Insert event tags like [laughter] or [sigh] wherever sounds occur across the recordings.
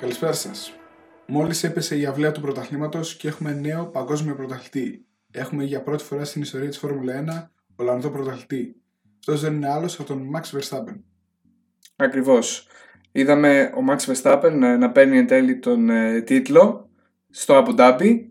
Καλησπέρα σας. Μόλις έπεσε η αυλαία του πρωταθλήματος και έχουμε νέο παγκόσμιο πρωταθλητή. Έχουμε για πρώτη φορά στην ιστορία της Φόρμουλα 1 Ολλανδό πρωταθλητή. Αυτό δεν είναι άλλος από τον Max Verstappen. Ακριβώς. Είδαμε ο Max Verstappen να παίρνει εν τέλει τον ε, τίτλο στο Abu Dhabi.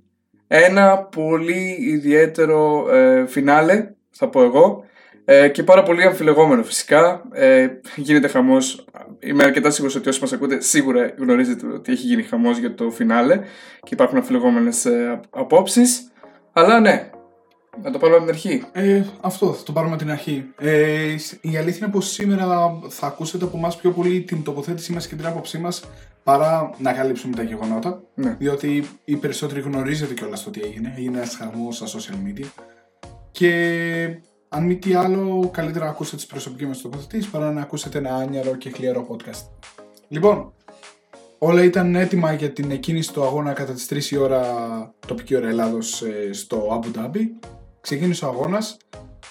Ένα πολύ ιδιαίτερο ε, φινάλε, θα πω εγώ, ε, και πάρα πολύ αμφιλεγόμενο φυσικά. Ε, γίνεται χαμός. Είμαι αρκετά σίγουρος ότι όσοι μας ακούτε σίγουρα γνωρίζετε ότι έχει γίνει χαμός για το φινάλε και υπάρχουν αμφιλεγόμενες ε, απόψεις. Αλλά ναι, να το πάρουμε από την αρχή. Ε, αυτό, θα το πάρουμε από την αρχή. Ε, η αλήθεια είναι πως σήμερα θα ακούσετε από εμάς πιο πολύ την τοποθέτησή μας και την άποψή μας παρά να καλύψουμε τα γεγονότα. Ναι. Διότι οι περισσότεροι γνωρίζετε κιόλας το τι έγινε. Έγινε ένας χαμός στα social media. Και αν μη τι άλλο, καλύτερα να ακούσετε τις προσωπικές μας τοποθετήσεις παρά να ακούσετε ένα άνιαρο και χλιαρό podcast. Λοιπόν, όλα ήταν έτοιμα για την εκκίνηση του αγώνα κατά τις 3 η ώρα τοπική ώρα Ελλάδος ε, στο Abu Dhabi. Ξεκίνησε ο αγώνας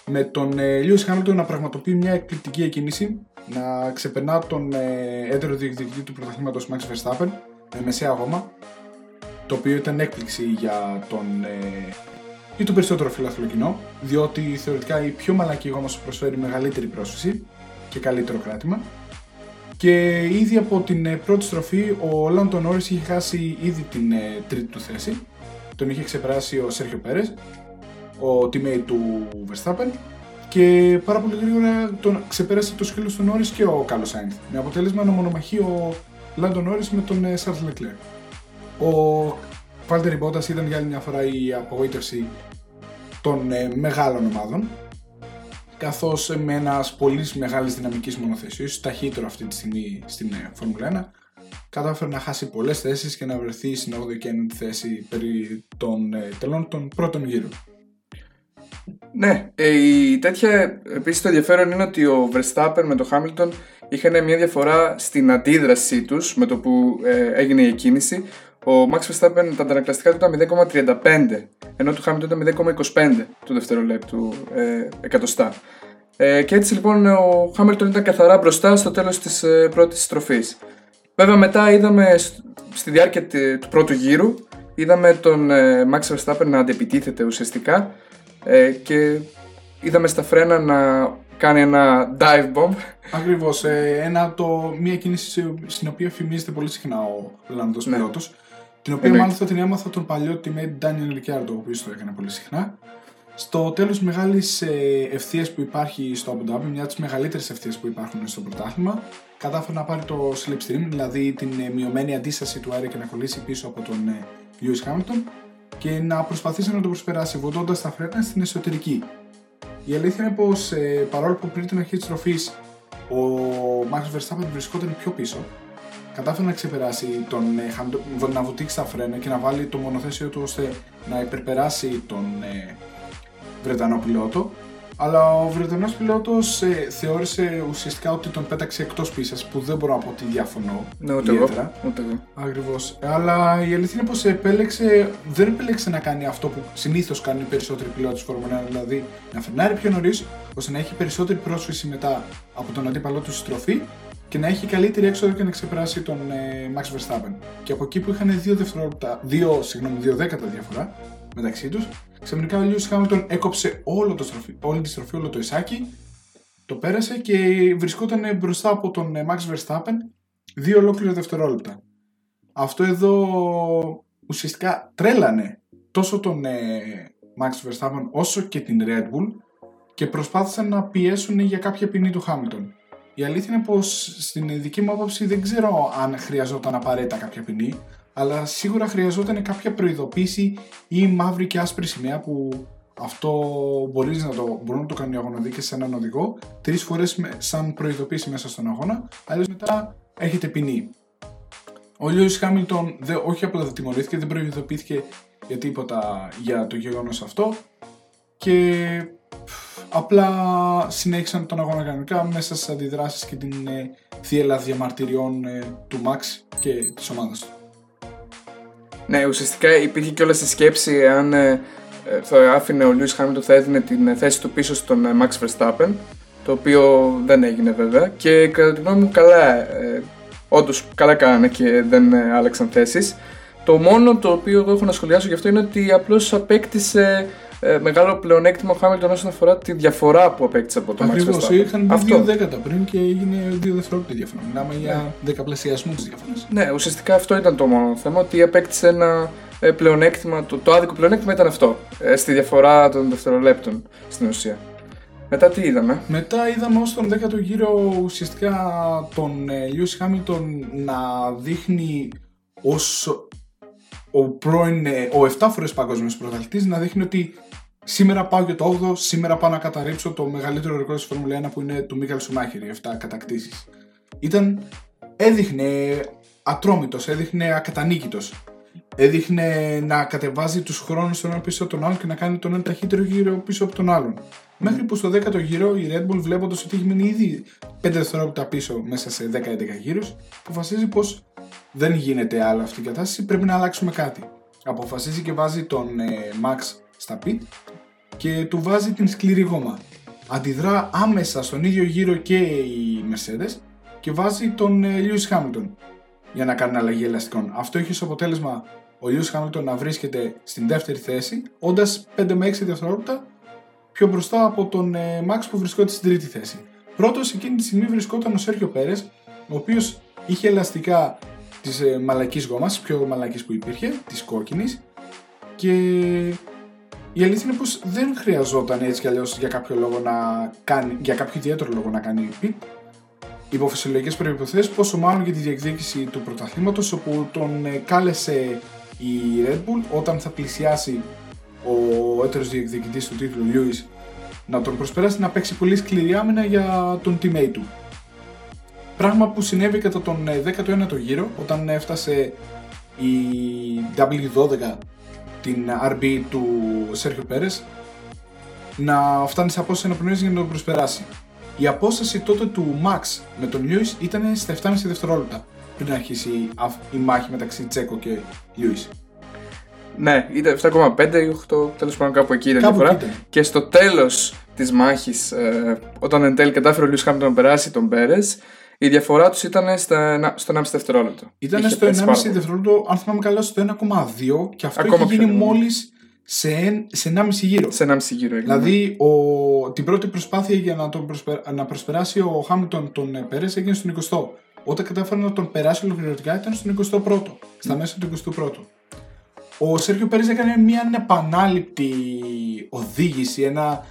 με τον Lewis Hamilton να πραγματοποιεί μια εκπληκτική εκκίνηση, να ξεπερνά τον ε, έτερο διεκδικητή του πρωταθλήματος Max Verstappen με μεσαία γόμα, το οποίο ήταν έκπληξη για τον ε, ή το περισσότερο φιλάθλο κοινό, διότι θεωρητικά η πιο μαλακή γόμα σου προσφέρει μεγαλύτερη πρόσφυση και καλύτερο κράτημα. Και ήδη από την ε, πρώτη στροφή ο Λάντον Νόρις είχε χάσει ήδη την ε, τρίτη του θέση. Τον είχε ξεπεράσει ο Σέρχιο Πέρες, ο teammate του Verstappen. Και πάρα πολύ γρήγορα τον ξεπέρασε το σκύλο του Νόρις και ο Κάλο Σάινθ. Με αποτέλεσμα να μονομαχεί ο Λάντον Νόρις με τον Σάρλ ε, Λεκλέρ. Ο Βάλτερ Μπότα ήταν για άλλη μια φορά η απογοήτευση των ε, μεγάλων ομάδων καθώς με ένας πολύ μεγάλης δυναμικής μονοθεσία, ίσω ταχύτερο αυτή τη στιγμή στην ε, Φόρμουλα 1, κατάφερε να χάσει πολλές θέσεις και να βρεθεί στην 8η και 9η θέση περί των ε, τελών των πρώτων γύρων. Ναι, ε, η τέτοια επίσης το ενδιαφέρον είναι ότι ο Verstappen με τον Hamilton είχαν μια διαφορά στην αντίδρασή τους με το που ε, έγινε η εκκίνηση. Ο Max Verstappen τα αντανακλαστικά του ήταν 0,35 ενώ του Hamilton ήταν 0,25 του δευτερολέπτου ε, εκατοστά. Ε, και έτσι λοιπόν ο Hamilton ήταν καθαρά μπροστά στο τέλος της ε, πρώτης στροφής. Βέβαια μετά είδαμε στη διάρκεια του πρώτου γύρου είδαμε τον ε, Max Verstappen να αντεπιτίθεται ουσιαστικά ε, και είδαμε στα φρένα να κάνει ένα dive bomb. Ακριβώς. Ε, μια κίνηση στην οποία φημίζεται πολύ συχνά ο Ολλανδό ναι. πιλότο. Την οποία Εννοείται. μάλιστα την έμαθα τον παλιό teammate Daniel Ricciardo, ο οποίος το έκανε πολύ συχνά. Στο τέλος μεγάλης ε, ευθείας που υπάρχει στο Abu Dhabi, μια από τις μεγαλύτερες ευθείες που υπάρχουν στο πρωτάθλημα, κατάφερε να πάρει το slipstream, δηλαδή την ε, μειωμένη αντίσταση του αέρα και να κολλήσει πίσω από τον ε, Lewis Hamilton και να προσπαθήσει να το προσπεράσει βοτώντας τα φρένα στην εσωτερική. Η αλήθεια είναι πως παρόλο που πριν την αρχή της τροφής ο Max Verstappen βρισκόταν πιο πίσω, κατάφερε να ξεπεράσει τον ε, να βουτήξει τα φρένα και να βάλει το μονοθέσιο του ώστε να υπερπεράσει τον ε, Βρετανό πιλότο. Αλλά ο Βρετανός πιλότος ε, θεώρησε ουσιαστικά ότι τον πέταξε εκτός πίσας που δεν μπορώ να πω ότι διαφωνώ ναι, ούτε ιδιαίτερα. Εγώ, ούτε εγώ. Ακριβώς. Αλλά η αλήθεια είναι πως επέλεξε, δεν επέλεξε να κάνει αυτό που συνήθως κάνουν οι περισσότεροι πιλότοι Φόρμουλα 1, δηλαδή να φρενάρει πιο νωρίς, ώστε να έχει περισσότερη πρόσφυση μετά από τον αντίπαλό του στροφή και να έχει καλύτερη έξοδο και να ξεπεράσει τον ε, Max Verstappen. Και από εκεί που είχαν δύο δευτερόλεπτα, δύο, συγγνώμη, δύο δέκατα διαφορά μεταξύ τους, ξαφνικά ο Lewis Hamilton έκοψε όλο το στροφή, όλη τη στροφή, όλο το εισάκι, το πέρασε και βρισκόταν μπροστά από τον ε, Max Verstappen δύο ολόκληρα δευτερόλεπτα. Αυτό εδώ ουσιαστικά τρέλανε τόσο τον ε, Max Verstappen όσο και την Red Bull και προσπάθησαν να πιέσουν για κάποια ποινή του Hamilton. Η αλήθεια είναι πως στην δική μου άποψη δεν ξέρω αν χρειαζόταν απαραίτητα κάποια ποινή, αλλά σίγουρα χρειαζόταν κάποια προειδοποίηση ή μαύρη και άσπρη σημαία που αυτό μπορείς να το, μπορούν να το κάνουν οι αγωνοδίκες σε έναν οδηγό τρεις φορές σαν προειδοποίηση μέσα στον αγώνα, αλλιώς μετά έχετε ποινή. Ο Λιούι Χάμιλτον όχι απλά δεν τιμωρήθηκε, δεν προειδοποιήθηκε για τίποτα για το γεγονός αυτό και απλά συνέχισαν τον αγώνα κανονικά μέσα στις αντιδράσεις και την ε, θύελα διαμαρτυριών ε, του Max και της ομάδας του. Ναι, ουσιαστικά υπήρχε και όλα στη σκέψη αν ε, θα άφηνε ο Lewis Hamilton θα έδινε την θέση του πίσω στον ε, Max Verstappen το οποίο δεν έγινε βέβαια και κατά τη γνώμη μου καλά ε, όντως καλά κάνανε και δεν ε, άλλαξαν θέσεις. Το μόνο το οποίο εγώ έχω να σχολιάσω γι' αυτό είναι ότι απλώς απέκτησε ε, μεγάλο πλεονέκτημα ο Χάμιλτον όσον αφορά τη διαφορά που απέκτησε από το Max Ακριβώς. Verstappen. Είχαν μπει Αυτό. δύο δέκατα πριν και έγινε δύο δευτερόλεπτα η διαφορά. Μιλάμε για δεκαπλασιασμό της διαφοράς. Ναι, ουσιαστικά αυτό ήταν το μόνο θέμα, ότι απέκτησε ένα ε, πλεονέκτημα, το, το άδικο πλεονέκτημα ήταν αυτό, ε, στη διαφορά των δευτερολέπτων στην ουσία. Μετά τι είδαμε; Μετά είδαμε ως τον 10ο γύρο ουσιαστικά τον ε, Lewis Hamilton να δείχνει ως ο πρώην, ε, ο 7 φορές παγκόσμιος πρωταθλητής να δείχνει ότι σήμερα πάω για το 8ο, σήμερα πάω να καταρρύψω το μεγαλύτερο ρεκόρ της Φόρμουλα 1 που είναι του Μίκαλ Σουμάχερ, οι 7 κατακτήσεις. Ήταν, έδειχνε ατρόμητος, έδειχνε ακατανίκητος. Έδειχνε να κατεβάζει τους χρόνους τον ένα πίσω από τον άλλον και να κάνει τον ένα ταχύτερο γύρο πίσω από τον άλλον. Μέχρι που στο 10ο γύρο η Red Bull βλέποντας ότι έχει μείνει ήδη 5 δευτερόλεπτα πίσω μέσα σε 10-11 γύρους αποφασίζει πως δεν γίνεται άλλο αυτή η κατάσταση, πρέπει να αλλάξουμε κάτι. Αποφασίζει και βάζει τον ε, Max στα pit και του βάζει την σκληρή γόμα. Αντιδρά άμεσα στον ίδιο γύρο και η Mercedes και βάζει τον ε, Lewis Hamilton για να κάνει αλλαγή ελαστικών. Αυτό έχει ως αποτέλεσμα ο Lewis Hamilton να βρίσκεται στην δεύτερη θέση, όντας 5 με 6 δευτερόλεπτα πιο μπροστά από τον ε, Max που βρισκόταν στην τρίτη θέση. Πρώτος εκείνη τη στιγμή βρισκόταν ο Σέρgio Πέρε, ο οποίος είχε ελαστικά της ε, μαλακής γόμας, πιο μαλακής που υπήρχε, της κόκκινης, και η αλήθεια είναι πως δεν χρειαζόταν έτσι κι αλλιώς για κάποιο λόγο να κάνει, για κάποιο ιδιαίτερο λόγο να κάνει pit υπό φυσιολογικές προϋποθέσεις, πόσο μάλλον για τη διεκδίκηση του πρωταθλήματος όπου τον ε, κάλεσε η Red Bull όταν θα πλησιάσει ο έτερος διεκδικητής του τίτλου Lewis να τον προσπεράσει να παίξει πολύ σκληρή άμυνα για τον teammate του. Πράγμα που συνέβη κατά τον ε, 19ο γύρο όταν έφτασε η W12 την RB του Σέρχιο Πέρες να φτάνει σε απόσταση αναπνοής για να τον προσπεράσει. Η απόσταση τότε του Max με τον Lewis ήταν στα 7,5 δευτερόλεπτα πριν αρχίσει η μάχη μεταξύ Τσέκο και Lewis. Ναι, ήταν 7,5 ή 8, τέλος πάντων κάπου εκεί ήταν η Κάπου διαφορά. εκεί ήταν. Και στο τέλος της μάχης, ε, όταν εν τέλει κατάφερε ο Λιού Χάμιλτον να περάσει τον Πέρες, η διαφορά τους ήταν στα, στο 1,5 δευτερόλεπτο. Ήταν Είχε στο πέσει 1,5 πάρα πολύ. δευτερόλεπτο, αν θυμάμαι καλά, στο 1,2 και αυτό Ακόμα είχε γίνει πιο λίγο. μόλις σε, εν- σε 1,5 γύρο. Σε 1,5 γύρο έγινε. Δηλαδή, ο, την πρώτη προσπάθεια για να, τον προσπε- να προσπεράσει ο Χάμιλτον τον ε, Πέρες έγινε στον 20ο. Όταν κατάφερε να τον περάσει ολοκληρωτικά ήταν στον 21ο, στα μέσα του 21ου. Ο Σέρgio Πέρες έκανε μια ανεπανάληπτη οδήγηση, ένα,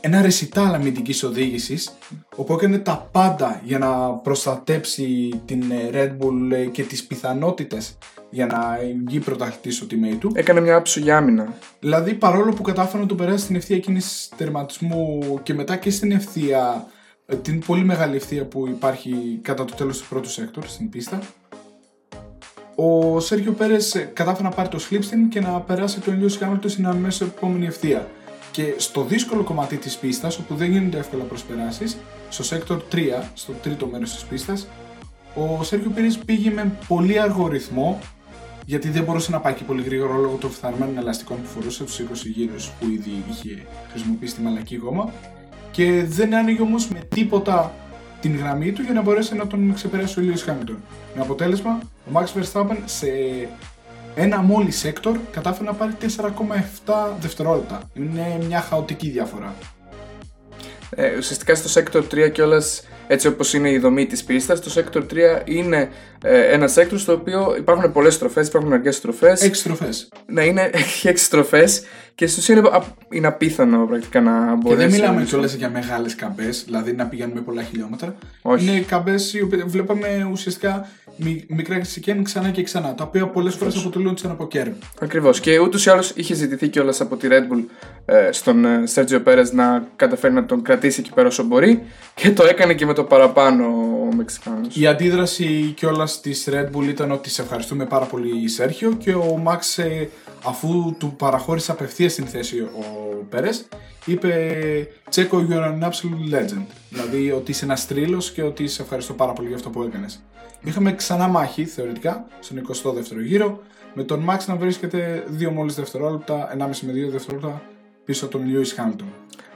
ένα ρεσιτάλ αμυντικής οδήγησης, όπου έκανε τα πάντα για να προστατέψει την ε, Red Bull ε, και τις πιθανότητες για να βγει πρωταθλητής στο teammate του. Έκανε μια άψογη άμυνα. Δηλαδή, παρόλο που κατάφερε να του περάσει στην ευθεία κίνηση τερματισμού και μετά και στην ευθεία, ε, την πολύ μεγάλη ευθεία που υπάρχει κατά το τέλος του πρώτου sector στην πίστα, ο Σέργιο Πέρες κατάφερε να πάρει το slipstream και να περάσει τον Lewis Hamilton στην αμέσως επόμενη ευθεία. Και στο δύσκολο κομμάτι της πίστας, όπου δεν γίνονται εύκολα προσπεράσεις, στο sector 3, στο τρίτο μέρος της πίστας, ο Σέργιο Πέρες πήγε με πολύ αργό ρυθμό, γιατί δεν μπορούσε να πάει και πολύ γρήγορα λόγω των φθαρμένων ελαστικών που φορούσε τους 20 γύρους που ήδη είχε χρησιμοποιήσει τη μαλακή γόμα και δεν άνοιγε όμως με τίποτα την γραμμή του για να μπορέσει να τον ξεπεράσει ο Lewis Hamilton. Με αποτέλεσμα, ο Max Verstappen σε ένα μόλις sector κατάφερε να πάρει 4,7 δευτερόλεπτα. Είναι μια χαοτική διαφορά. Ε, ουσιαστικά στο Sector 3 κιόλας, έτσι όπως είναι η δομή της πίστας, το Sector 3 είναι ε, ένας sector στο οποίο υπάρχουν πολλές στροφές, υπάρχουν αρκετέ στροφές. Έξι στροφές. Ναι, είναι, [laughs] έχει έξι στροφές και στην ουσία είναι, α- είναι απίθανο πρακτικά να Και μπορέσει. δεν μιλάμε να- κιόλας για μεγάλες καμπές, δηλαδή να πηγαίνουμε πολλά χιλιόμετρα. Όχι. Είναι καμπές οι οποίε βλέπαμε ουσιαστικά μι- μικρά ξικέν ξανά και ξανά, τα οποία πολλές φορές αποτελούνται από κέρμ. Ακριβώς. Και ούτως ή άλλως είχε ζητηθεί κιόλας από τη Red Bull ε, στον ε, Sergio Perez να καταφέρει να τον κρατήσει εκεί πέρα όσο μπορεί και το έκανε και με το παραπάνω ο Μεξικάνος. Η αντίδραση κιόλας της Red Bull ήταν ότι σε ευχαριστούμε πάρα πολύ Σέρχιο και ο Μαξ ε, αφού του παραχώρησε απευθείας την θέση ο Πέρες, είπε Τσέκο, you're an absolute legend. Δηλαδή ότι είσαι ένας τρίλο και ότι σε ευχαριστώ πάρα πολύ για αυτό που έκανες. Είχαμε ξανά μάχη θεωρητικά στον 22ο γύρο με τον Μαξ να βρίσκεται 2 μόλις δευτερόλεπτα, 1,5 με 2 δευτερόλεπτα πίσω από τον Lewis Hamilton.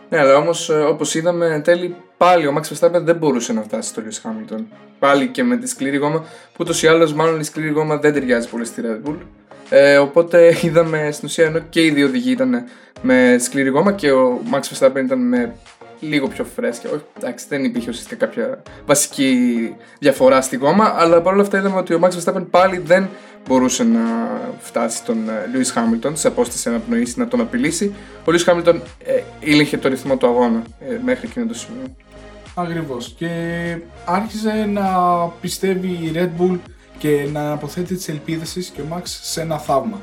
Ναι, αλλά όμως όπως είδαμε εν τέλει πάλι ο Max Verstappen δεν μπορούσε να φτάσει στο Lewis Hamilton. Πάλι και με τη σκληρή γόμα, που ούτως ή άλλως μάλλον η σκληρή γόμα δεν ταιριάζει πολύ στη Red Bull. Ε, οπότε είδαμε στην ουσία ενώ και οι δύο οδηγοί ήταν με σκληρή γόμα και ο Max Verstappen ήταν με λίγο πιο φρέσκια. Όχι, εντάξει, δεν υπήρχε ουσιαστικά κάποια βασική διαφορά στη γόμα, αλλά παρόλα αυτά είδαμε ότι ο Max Verstappen πάλι δεν μπορούσε να φτάσει τον ε, Lewis Hamilton σε απόσταση αναπνοής να τον απειλήσει. Ο Lewis Hamilton ε, ήλεγχε το ρυθμό του αγώνα ε, μέχρι εκείνο το σημείο. Ακριβώς. Και άρχισε να πιστεύει η Red Bull και να αποθέτει τις ελπίδες της και ο Max σε ένα θαύμα.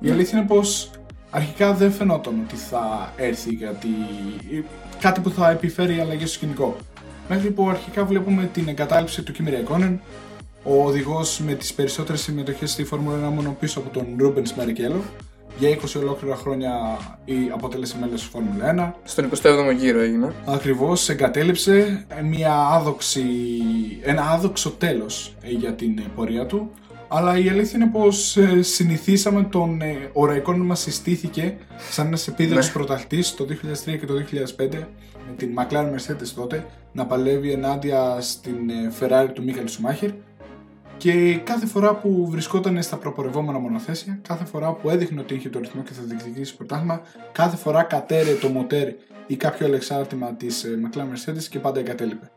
Η αλήθεια είναι πως αρχικά δεν φαινόταν ότι θα έρθει κάτι, κάτι που θα επιφέρει αλλαγή στο σκηνικό. Μέχρι που αρχικά βλέπουμε την εγκατάλειψη του Kimi Räikkönen, ο οδηγός με τις περισσότερες συμμετοχές στη Φόρμουλα 1 μόνο πίσω από τον Rubens Barrichello. Για 20 ολόκληρα χρόνια η αποτέλεσε μέλο τη Φόρμουλα 1. Στον 27ο γύρο έγινε. Ακριβώς, εγκατέλειψε μια άδοξη, ένα άδοξο τέλος για την πορεία του. Αλλά η αλήθεια είναι πως ε, συνηθίσαμε τον ε, ο Ραϊκόν μας συστήθηκε σαν ένας επίδοξο ναι. πρωταθλητής το 2003 και το 2005 με την McLaren Mercedes τότε να παλεύει ενάντια στην ε, Ferrari του Μίχαλ Σουμάχερ και κάθε φορά που βρισκόταν στα προπορευόμενα μονοθέσια, κάθε φορά που έδειχνε ότι είχε το ρυθμό και θα διεκδικήσει πρωτάθλημα, κάθε φορά κατέρε το μοτέρ ή κάποιο αλεξάρτημα της McLaren Mercedes και πάντα εγκατέλειπε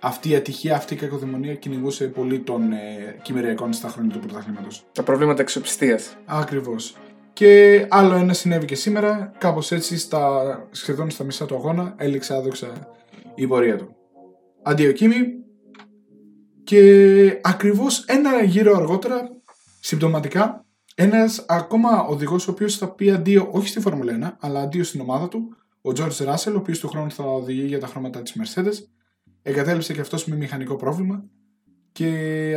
αυτή η ατυχία, αυτή η κακοδαιμονία κυνηγούσε πολύ τον ε, Κυμεριακών στα χρόνια του πρωταθλήματος. Τα προβλήματα εξοπιστία. Ακριβώς. Και άλλο ένα συνέβη και σήμερα, κάπως έτσι, στα, σχεδόν στα μισά του αγώνα, έληξε άδοξα η πορεία του. Αντίο Κίμη. Και ακριβώς ένα γύρο αργότερα, συμπτωματικά, ένας ακόμα οδηγός ο οποίος θα πει αντίο όχι στη Φόρμουλα 1, αλλά αντίο στην ομάδα του, ο George Russell, ο οποίος του χρόνου θα οδηγεί για τα χρώματα της Mercedes, εγκατέλειψε και αυτός με μηχανικό πρόβλημα και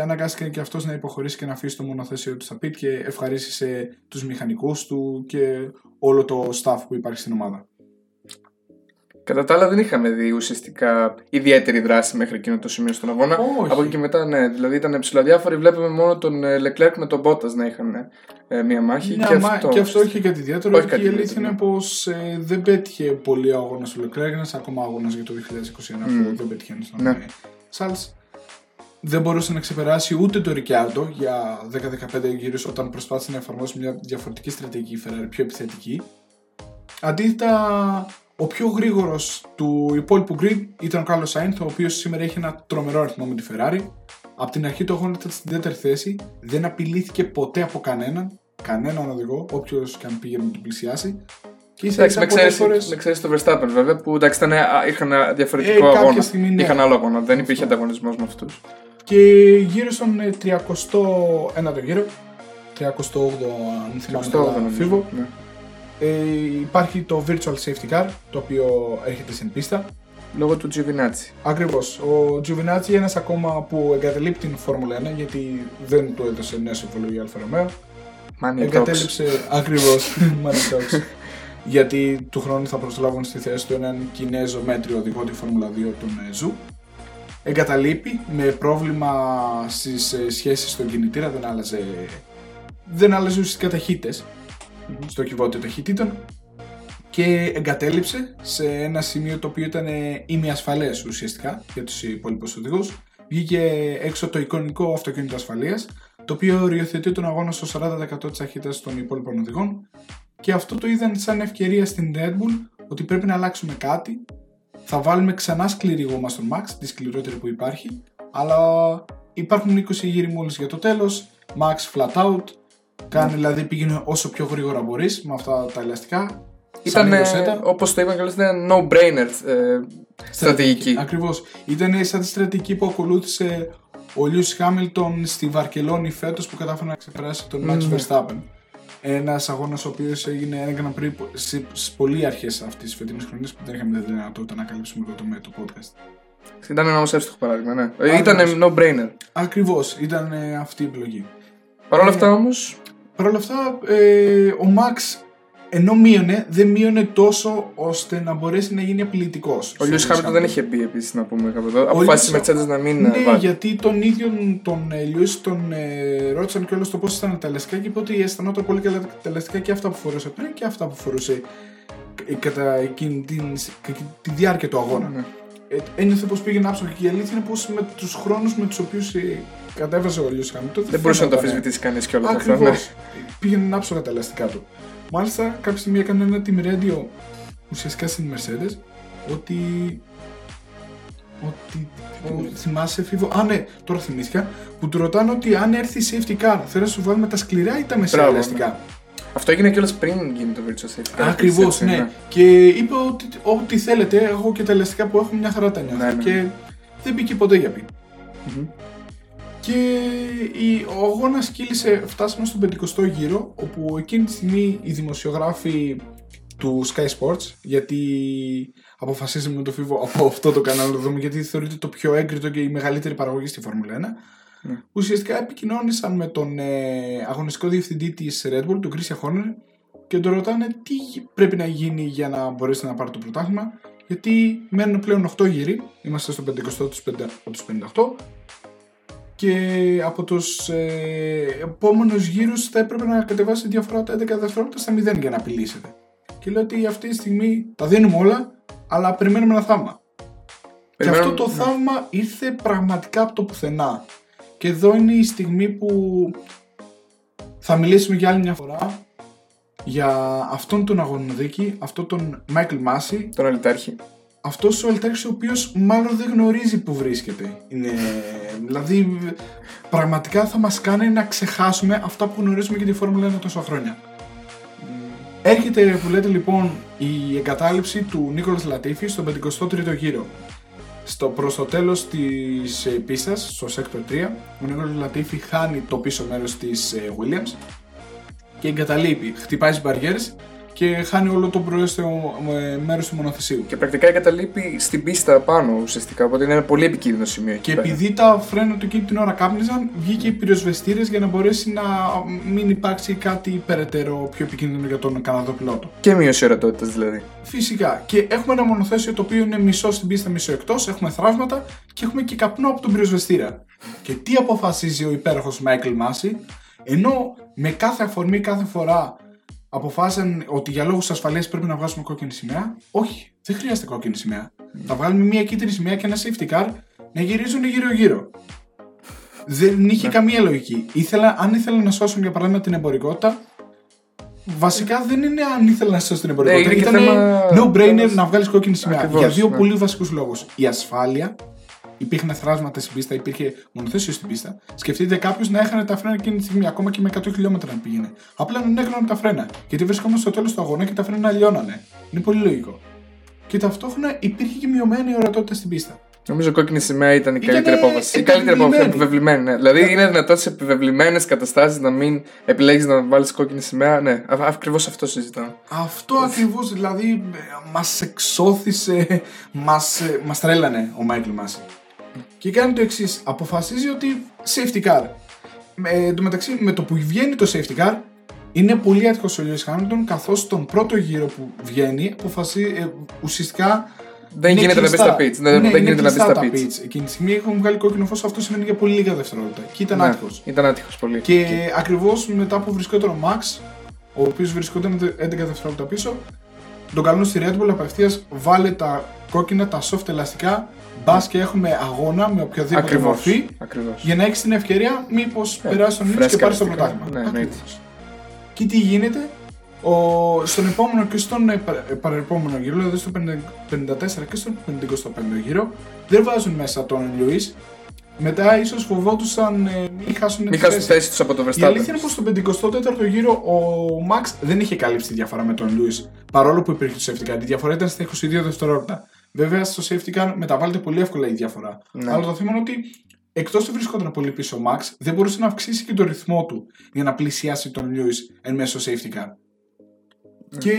αναγκάστηκε και αυτός να υποχωρήσει και να αφήσει το μονοθέσιο του στα πίτ και ευχαρίστησε τους μηχανικούς του και όλο το staff που υπάρχει στην ομάδα. Κατά τα άλλα δεν είχαμε δει ουσιαστικά ιδιαίτερη δράση μέχρι εκείνο το σημείο στον αγώνα. Όχι. Από εκεί και μετά, ναι. Δηλαδή ήταν ψηλοδιάφοροι. Βλέπουμε μόνο τον ε, Leclerc με τον Bottas να είχαν ε, μία μάχη. Ναι, και, μα, αυτό... και αυτό όχι κάτι ιδιαίτερο. Όχι και κάτι η αλήθεια ιδιαίτερο, είναι πως ε, δεν πέτυχε πολύ ο αγώνας του Leclerc. Ένας ακόμα αγώνας για το 2021 που δεν πέτυχε στον Ναι. ναι. Σάλτς. Δεν μπορούσε να ξεπεράσει ούτε το Ρικιάρντο για 10-15 γύρους όταν προσπάθησε να εφαρμόσει μια διαφορετική στρατηγική Ferrari, πιο επιθετική. Αντίθετα, ο πιο γρήγορος του υπόλοιπου grid ήταν ο Κάρλο Σάινθ, ο οποίος σήμερα έχει ένα τρομερό αριθμό με τη Ferrari. Από την αρχή του αγώνα ήταν στην τέταρτη θέση, δεν απειλήθηκε ποτέ από κανέναν, κανέναν οδηγό, όποιος και αν πήγε να τον πλησιάσει. Και ίσα Εντάξει, ίσα με πολλές ξέρει φορές- με εξαίρεση το Verstappen βέβαια που εντάξει, ήταν, α, είχαν α, διαφορετικό Ε, κάποια αγώνα. στιγμή, ναι. Είχαν άλλο αγώνα, δεν υπήρχε ανταγωνισμός με αυτούς. Και γύρω στον ε, 39ο γύρο, 38ο αν θυμάμαι καλά, Φοίβο, Ναι. Ε, υπάρχει το Virtual Safety Car, το οποίο έρχεται στην πίστα. Λόγω του Giovinazzi. Ακριβώς. Ο Giovinazzi είναι ένας ακόμα που εγκαταλείπει την Φόρμουλα 1 γιατί δεν του έδωσε νέα συμβόλαιο η Alfa Romeo. Money talks. Εγκατέλειψε ακριβώς. [laughs] Money talks. γιατί του χρόνου θα προσλάβουν στη θέση του έναν Κινέζο μέτριο οδηγό τη Φόρμουλα 2, τον ε, Ζου. Εγκαταλείπει με πρόβλημα στις σχέσεις στον κινητήρα, δεν άλλαζε. Δεν άλλαζε ουσιαστικά ταχύτητες στο κιβώτιο ταχυτήτων και εγκατέλειψε σε ένα σημείο το οποίο ήταν ε, ημιασφαλές ουσιαστικά για τους υπόλοιπους οδηγούς. Βγήκε έξω το εικονικό αυτοκίνητο ασφαλείας το οποίο οριοθετεί τον αγώνα στο 40% της ταχύτητας των υπόλοιπων οδηγών. Και αυτό το είδαν σαν ευκαιρία στην Red Bull ότι πρέπει να αλλάξουμε κάτι. Θα βάλουμε ξανά σκληρή γόμα στον Max, τη σκληρότερη που υπάρχει αλλά υπάρχουν 20 γύρι μόλις για το τέλος. Max flat out Κάνει δηλαδή πήγαινε όσο πιο γρήγορα μπορείς με αυτά τα ελαστικά. Ήταν, σαν Rosetta. όπως το είπαν και άλλες, ήταν no-brainer ε, στρατηγική. Ακριβώς. Ήταν σαν τη στρατηγική που ακολούθησε ο Λιού Χάμιλτον στη Βαρκελόνη φέτος που κατάφερε να ξεπεράσει τον Max Ναι. Verstappen. Ένας αγώνας ο οποίος έγινε ένα Grand Prix στις πολύ αρχές αυτής της φετινής χρονιάς που δεν είχαμε τη δυνατότητα να καλύψουμε εδώ το, με το podcast. Ήταν ένα όμως εύστοχο παράδειγμα, ναι. Ε, Ακριβώς. Ήταν no-brainer. Ακριβώς ήταν ε, αυτή η επιλογή. Παρ' όλα Ε, αυτά όμως. Παρ' όλα αυτά, ε, ο Max ενώ μείωνε, δεν μείωνε τόσο ώστε να μπορέσει να γίνει απειλητικός. Ο Λιούι Χάμιλτον δεν είχε μπει επίσης να πούμε κάπου εδώ. Αποφάσισε η Lewis- Mercedes να μην Ναι, ε, βάλει. γιατί τον ίδιο τον ε, Λιούις τον ε, ρώτησαν και όλο το πώς ήταν τα ελαστικά και είπε ότι αισθανόταν πολύ καλά τα ελαστικά και αυτά που φορούσε πριν και αυτά που φορούσε ε, κατά εκείνη την, τη διάρκεια του αγώνα. Ναι. Ε, ένιωθε πως πήγαινε άψογο και η αλήθεια είναι πως με τους χρόνους με τους οποίους κατέβαζε ο Λιούι Χάμιλτον. Δεν μπορούσε να το αφισβητήσει κανείς κιόλας αυτό. Ακριβώς. Ναι. Πήγαινε άψογα τα ελαστικά του. Μάλιστα, κάποια στιγμή έκανε ένα team radio ουσιαστικά στην Mercedes ότι. Ότι. ο- θυμάσαι, Φίβο. Α, ναι, τώρα θυμήθηκα. Που του ρωτάνε ότι αν έρθει safety car, θέλει να σου βάλουμε τα σκληρά ή τα μεσαία Μπράβο, ελαστικά. Αυτό έγινε κιόλας πριν γίνει το Virtual Safety Car. Ακριβώς, έτσι, ναι. Και είπε ότι ό,τι θέλετε, εγώ και τα ελαστικά που έχω μια χαρά τα νιώθω. Ναι, ναι. Και δεν μπήκε ποτέ για πει. Μμμ. Και η, ο αγώνας κύλησε, φτάσαμε στον 50ο γύρο, όπου εκείνη τη στιγμή οι δημοσιογράφοι του Sky Sports, γιατί αποφασίσαμε με το φίβο από αυτό το κανάλι να το δούμε, γιατί θεωρείται το πιο έγκριτο και η μεγαλύτερη παραγωγή στη Φόρμουλα 1. Ναι. Ουσιαστικά επικοινώνησαν με τον ε, αγωνιστικό διευθυντή της Red Bull, τον Christian Horner, και τον ρωτάνε τι πρέπει να γίνει για να μπορέσει να πάρει το πρωτάθλημα, γιατί μένουν πλέον 8 γύροι, είμαστε στο 50 τους 50 από τους 58, και από τους ε, επόμενους γύρους θα έπρεπε να κατεβάσει τη διαφορά τα 11 δευτερόλεπτα στα 0 για να απειλήσετε. Και λέω ότι αυτή τη στιγμή τα δίνουμε όλα, αλλά περιμένουμε ένα θαύμα. Και αυτό Περιμένουμε- το ναι. θαύμα ήρθε πραγματικά από το πουθενά. Και εδώ είναι η στιγμή που θα μιλήσουμε για άλλη μια φορά για αυτόν τον αγωνοδίκη, αυτόν τον Μάικλ Μάση, Τον Αλιτάρχη. αυτός ο Ελτέρξ ο οποίος μάλλον δεν γνωρίζει που βρίσκεται. Είναι, δηλαδή πραγματικά θα μας κάνει να ξεχάσουμε αυτά που γνωρίζουμε για τη Φόρμουλα 1 τόσα χρόνια. Έρχεται που λέτε λοιπόν η εγκατάλειψη του Νίκολας Λατίφη στον 53ο γύρο. Στο, προς το τέλος της ε, πίστας, στο Sector 3, ο Νίκολας Λατίφη χάνει το πίσω μέρος της ε, Williams και εγκαταλείπει, χτυπάει τις μπαριέρες και χάνει όλο το προέστεο ε, μέρος του μονοθεσίου. Και πρακτικά εγκαταλείπει στην πίστα πάνω ουσιαστικά. Οπότε είναι ένα πολύ επικίνδυνο σημείο εκεί. Και πέρα. επειδή τα φρένα του εκείνη την ώρα κάπνιζαν, βγήκε οι πυροσβεστήρες για να μπορέσει να μην υπάρξει κάτι περαιτέρω πιο επικίνδυνο για τον Καναδό πιλότο. Και μείωση ορατότητας δηλαδή. Φυσικά. Και έχουμε ένα μονοθέσιο το οποίο είναι μισό στην πίστα, μισό εκτός. Έχουμε θραύματα και έχουμε και καπνό από τον πυροσβεστήρα. Και τι αποφασίζει ο υπέροχος Μάικλ Μάση, ενώ με κάθε αφορμή, κάθε φορά αποφάσισαν ότι για λόγους ασφαλείας πρέπει να βγάζουμε κόκκινη σημαία. Όχι, δεν χρειάζεται κόκκινη σημαία. Θα βγάλουμε μια κίτρινη σημαία και ένα safety car να γυρίζουν γύρω-γύρω. Δεν είχε καμία λογική. Ήθελα, αν ήθελα να σώσουν για παράδειγμα την εμπορικότητα, βασικά δεν είναι αν ήθελα να σώσουν την εμπορικότητα. είναι και Ήταν θέμα- no-brainer να βγάλεις κόκκινη σημαία. Ακριβώς, για δύο ναι. πολύ βασικούς λόγους. Η ασφάλεια, υπήρχαν θράσματα στην πίστα, υπήρχε μονοθέσιο στην πίστα. Σκεφτείτε κάποιος να έχανε τα φρένα εκείνη τη στιγμή, ακόμα και με 100 χιλιόμετρα να πήγαινε. Απλά να έκλωναν τα φρένα. Γιατί βρισκόμαστε στο τέλος του αγώνα και τα φρένα λιώνανε. Είναι πολύ λογικό. Και ταυτόχρονα υπήρχε και μειωμένη ορατότητα στην πίστα. Νομίζω κόκκινη σημαία ήταν η Ήτανε καλύτερη απόφαση. Η καλύτερη απόφαση, επιβεβλημένη. επιβεβλημένη. Ναι. Δηλαδή είναι δυνατόν σε επιβεβλημένες καταστάσεις να μην επιλέγεις να βάλεις κόκκινη σημαία. Ναι, ακριβώς αυτό συζητάμε. Αυτό ακριβώς δηλαδή μας εξώθησε, μας μας τρέλανε ο Μάικλ Μάση. Και κάνει το εξής. Αποφασίζει ότι safety car. Ε, εν τω μεταξύ, με το που βγαίνει το safety car, είναι πολύ άτυχος ο Λιούι Χάμιλτον, καθώς τον πρώτο γύρο που βγαίνει, αποφασίζει ε, ουσιαστικά. Δεν είναι γίνεται να μπει κλειστά. στα pits. Δεν, Ναι, δεν είναι γίνεται να μπει κλειστά στα τα pits. pits. Εκείνη τη στιγμή έχουν βγάλει κόκκινο φως, αυτό σημαίνει για πολύ λίγα δευτερόλεπτα. Και ήταν Ναι, άτυχος. ήταν άτυχος πολύ. Και ακριβώς μετά που βρισκόταν ο Max, ο οποίος βρισκόταν 11 δευτερόλεπτα πίσω, τον καλούν στη Red Bull απευθείας, βάλε τα κόκκινα, τα soft ελαστικά, μπας και έχουμε αγώνα με οποιαδήποτε Ακριβώς. μορφή, Ακριβώς. για να έχεις την ευκαιρία μήπως περάσεις τον Νίξ και φρέσκα πάρεις το ελαστικά. πρωτάθλημα. Ναι, Ακριβώς. εννοείται. Και τι γίνεται, ο, στον επόμενο και στον ε, παρα- ε, παρεπόμενο γύρο, δηλαδή στο 54 και στον 55ο γύρο, δεν βάζουν μέσα τον Λουί. Μετά ίσως φοβόντουσαν ε, μην χάσουν Μην τη χάσουν τη θέση. θέση τους από το Η Verstappen. αλήθεια είναι πως στον 54ο γύρο ο Max δεν είχε καλύψει τη διαφορά με τον Lewis παρόλο που υπήρχε το safety car. Η διαφορά ήταν στα 22 δευτερόλεπτα. Βέβαια στο safety car μεταβάλλεται πολύ εύκολα η διαφορά. Ναι. Αλλά το θέμα είναι ότι εκτός ότι βρισκόταν πολύ πίσω ο Max, δεν μπορούσε να αυξήσει και το ρυθμό του για να πλησιάσει τον Lewis εν μέσω safety car. Ναι. Και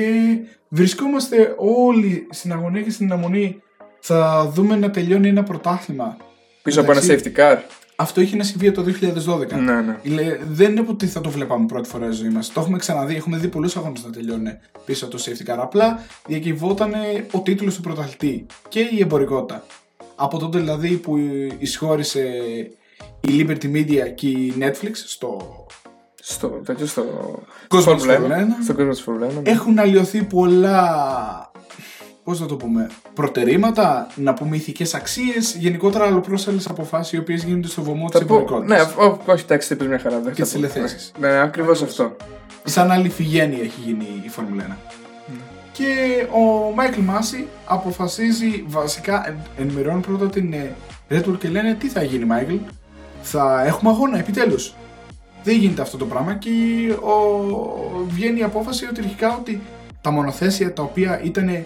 βρισκόμαστε όλοι στην αγωνία και στην αμονή. Θα δούμε να τελειώνει ένα πρωτάθλημα. Πίσω από ένα Εντάξει. safety car. Αυτό είχε να συμβεί το 2012. Ναι, ναι. Λέ- Δεν είναι ότι θα το βλέπαμε πρώτη φορά στη ζωή μας. Το έχουμε ξαναδεί. Έχουμε δει πολλούς αγώνες να τελειώνουν πίσω από το safety car. Απλά διακυβόταν ο τίτλος του πρωταθλητή και η εμπορικότητα. Από τότε δηλαδή που εισχώρησε η Liberty Media και η Netflix στο, Στο, τέτοιο, στο Κόσμος της Formula 1. Formula 1. Στον κόσμος της Formula 1. ναι. Έχουν αλλοιωθεί πολλά. Πώς θα το πούμε, προτερήματα, να πούμε ηθικές αξίες, γενικότερα αλλοπρόσαλε αποφάσεις οι οποίες γίνονται στο βωμό της Θα πω, εμπορικότητα. ναι, ό- όχι, εντάξει, δεν πεις μια χαρά. δεν Και θα τις πω. τηλεθέσεις. Ναι, ναι ακριβώς αυτό. Σαν άλλη φυγένεια έχει γίνει η Φόρμουλα 1. Και ο Μάικλ Μάση αποφασίζει βασικά, εν- ενημερώνει πρώτα την ε, Red Bull και λένε τι θα γίνει Μάικλ, θα έχουμε αγώνα επιτέλους. Δεν γίνεται αυτό το πράγμα και ο... βγαίνει η απόφαση ότι αρχικά ότι τα μονοθέσια τα οποία ήταν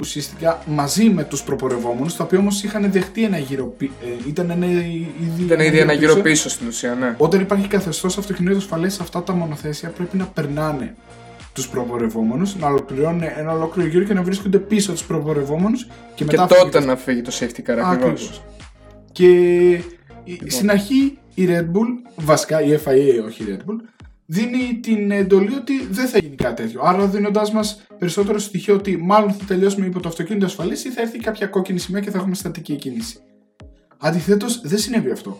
ουσιαστικά μαζί με τους προπορευόμενους, τα οποία όμως είχαν δεχτεί ένα γύρο, πι- ε, ήταν ένα, ήδη, Ήταν ήδη ένα γύρο πίσω στην ουσία, ναι. όταν υπάρχει καθεστώς αυτοκινήτου ασφαλέ, αυτά τα μονοθέσια πρέπει να περνάνε τους προπορευόμενους, να ολοκληρώνουν ένα ολόκληρο γύρο και να βρίσκονται πίσω τους προπορευόμενους και Και μετά τότε φύγει να φύγει το safety car ακριβώς. Ακριβώς. Και η- στην αρχή η Red Bull, βασικά η FIA, όχι η Red Bull, δίνει την εντολή ότι δεν θα γίνει κάτι τέτοιο. Άρα δίνοντάς μας περισσότερο στοιχείο ότι μάλλον θα τελειώσουμε υπό το αυτοκίνητο ασφαλής ή θα έρθει κάποια κόκκινη σημαία και θα έχουμε στατική κίνηση. Αντιθέτως, δεν συνέβη αυτό.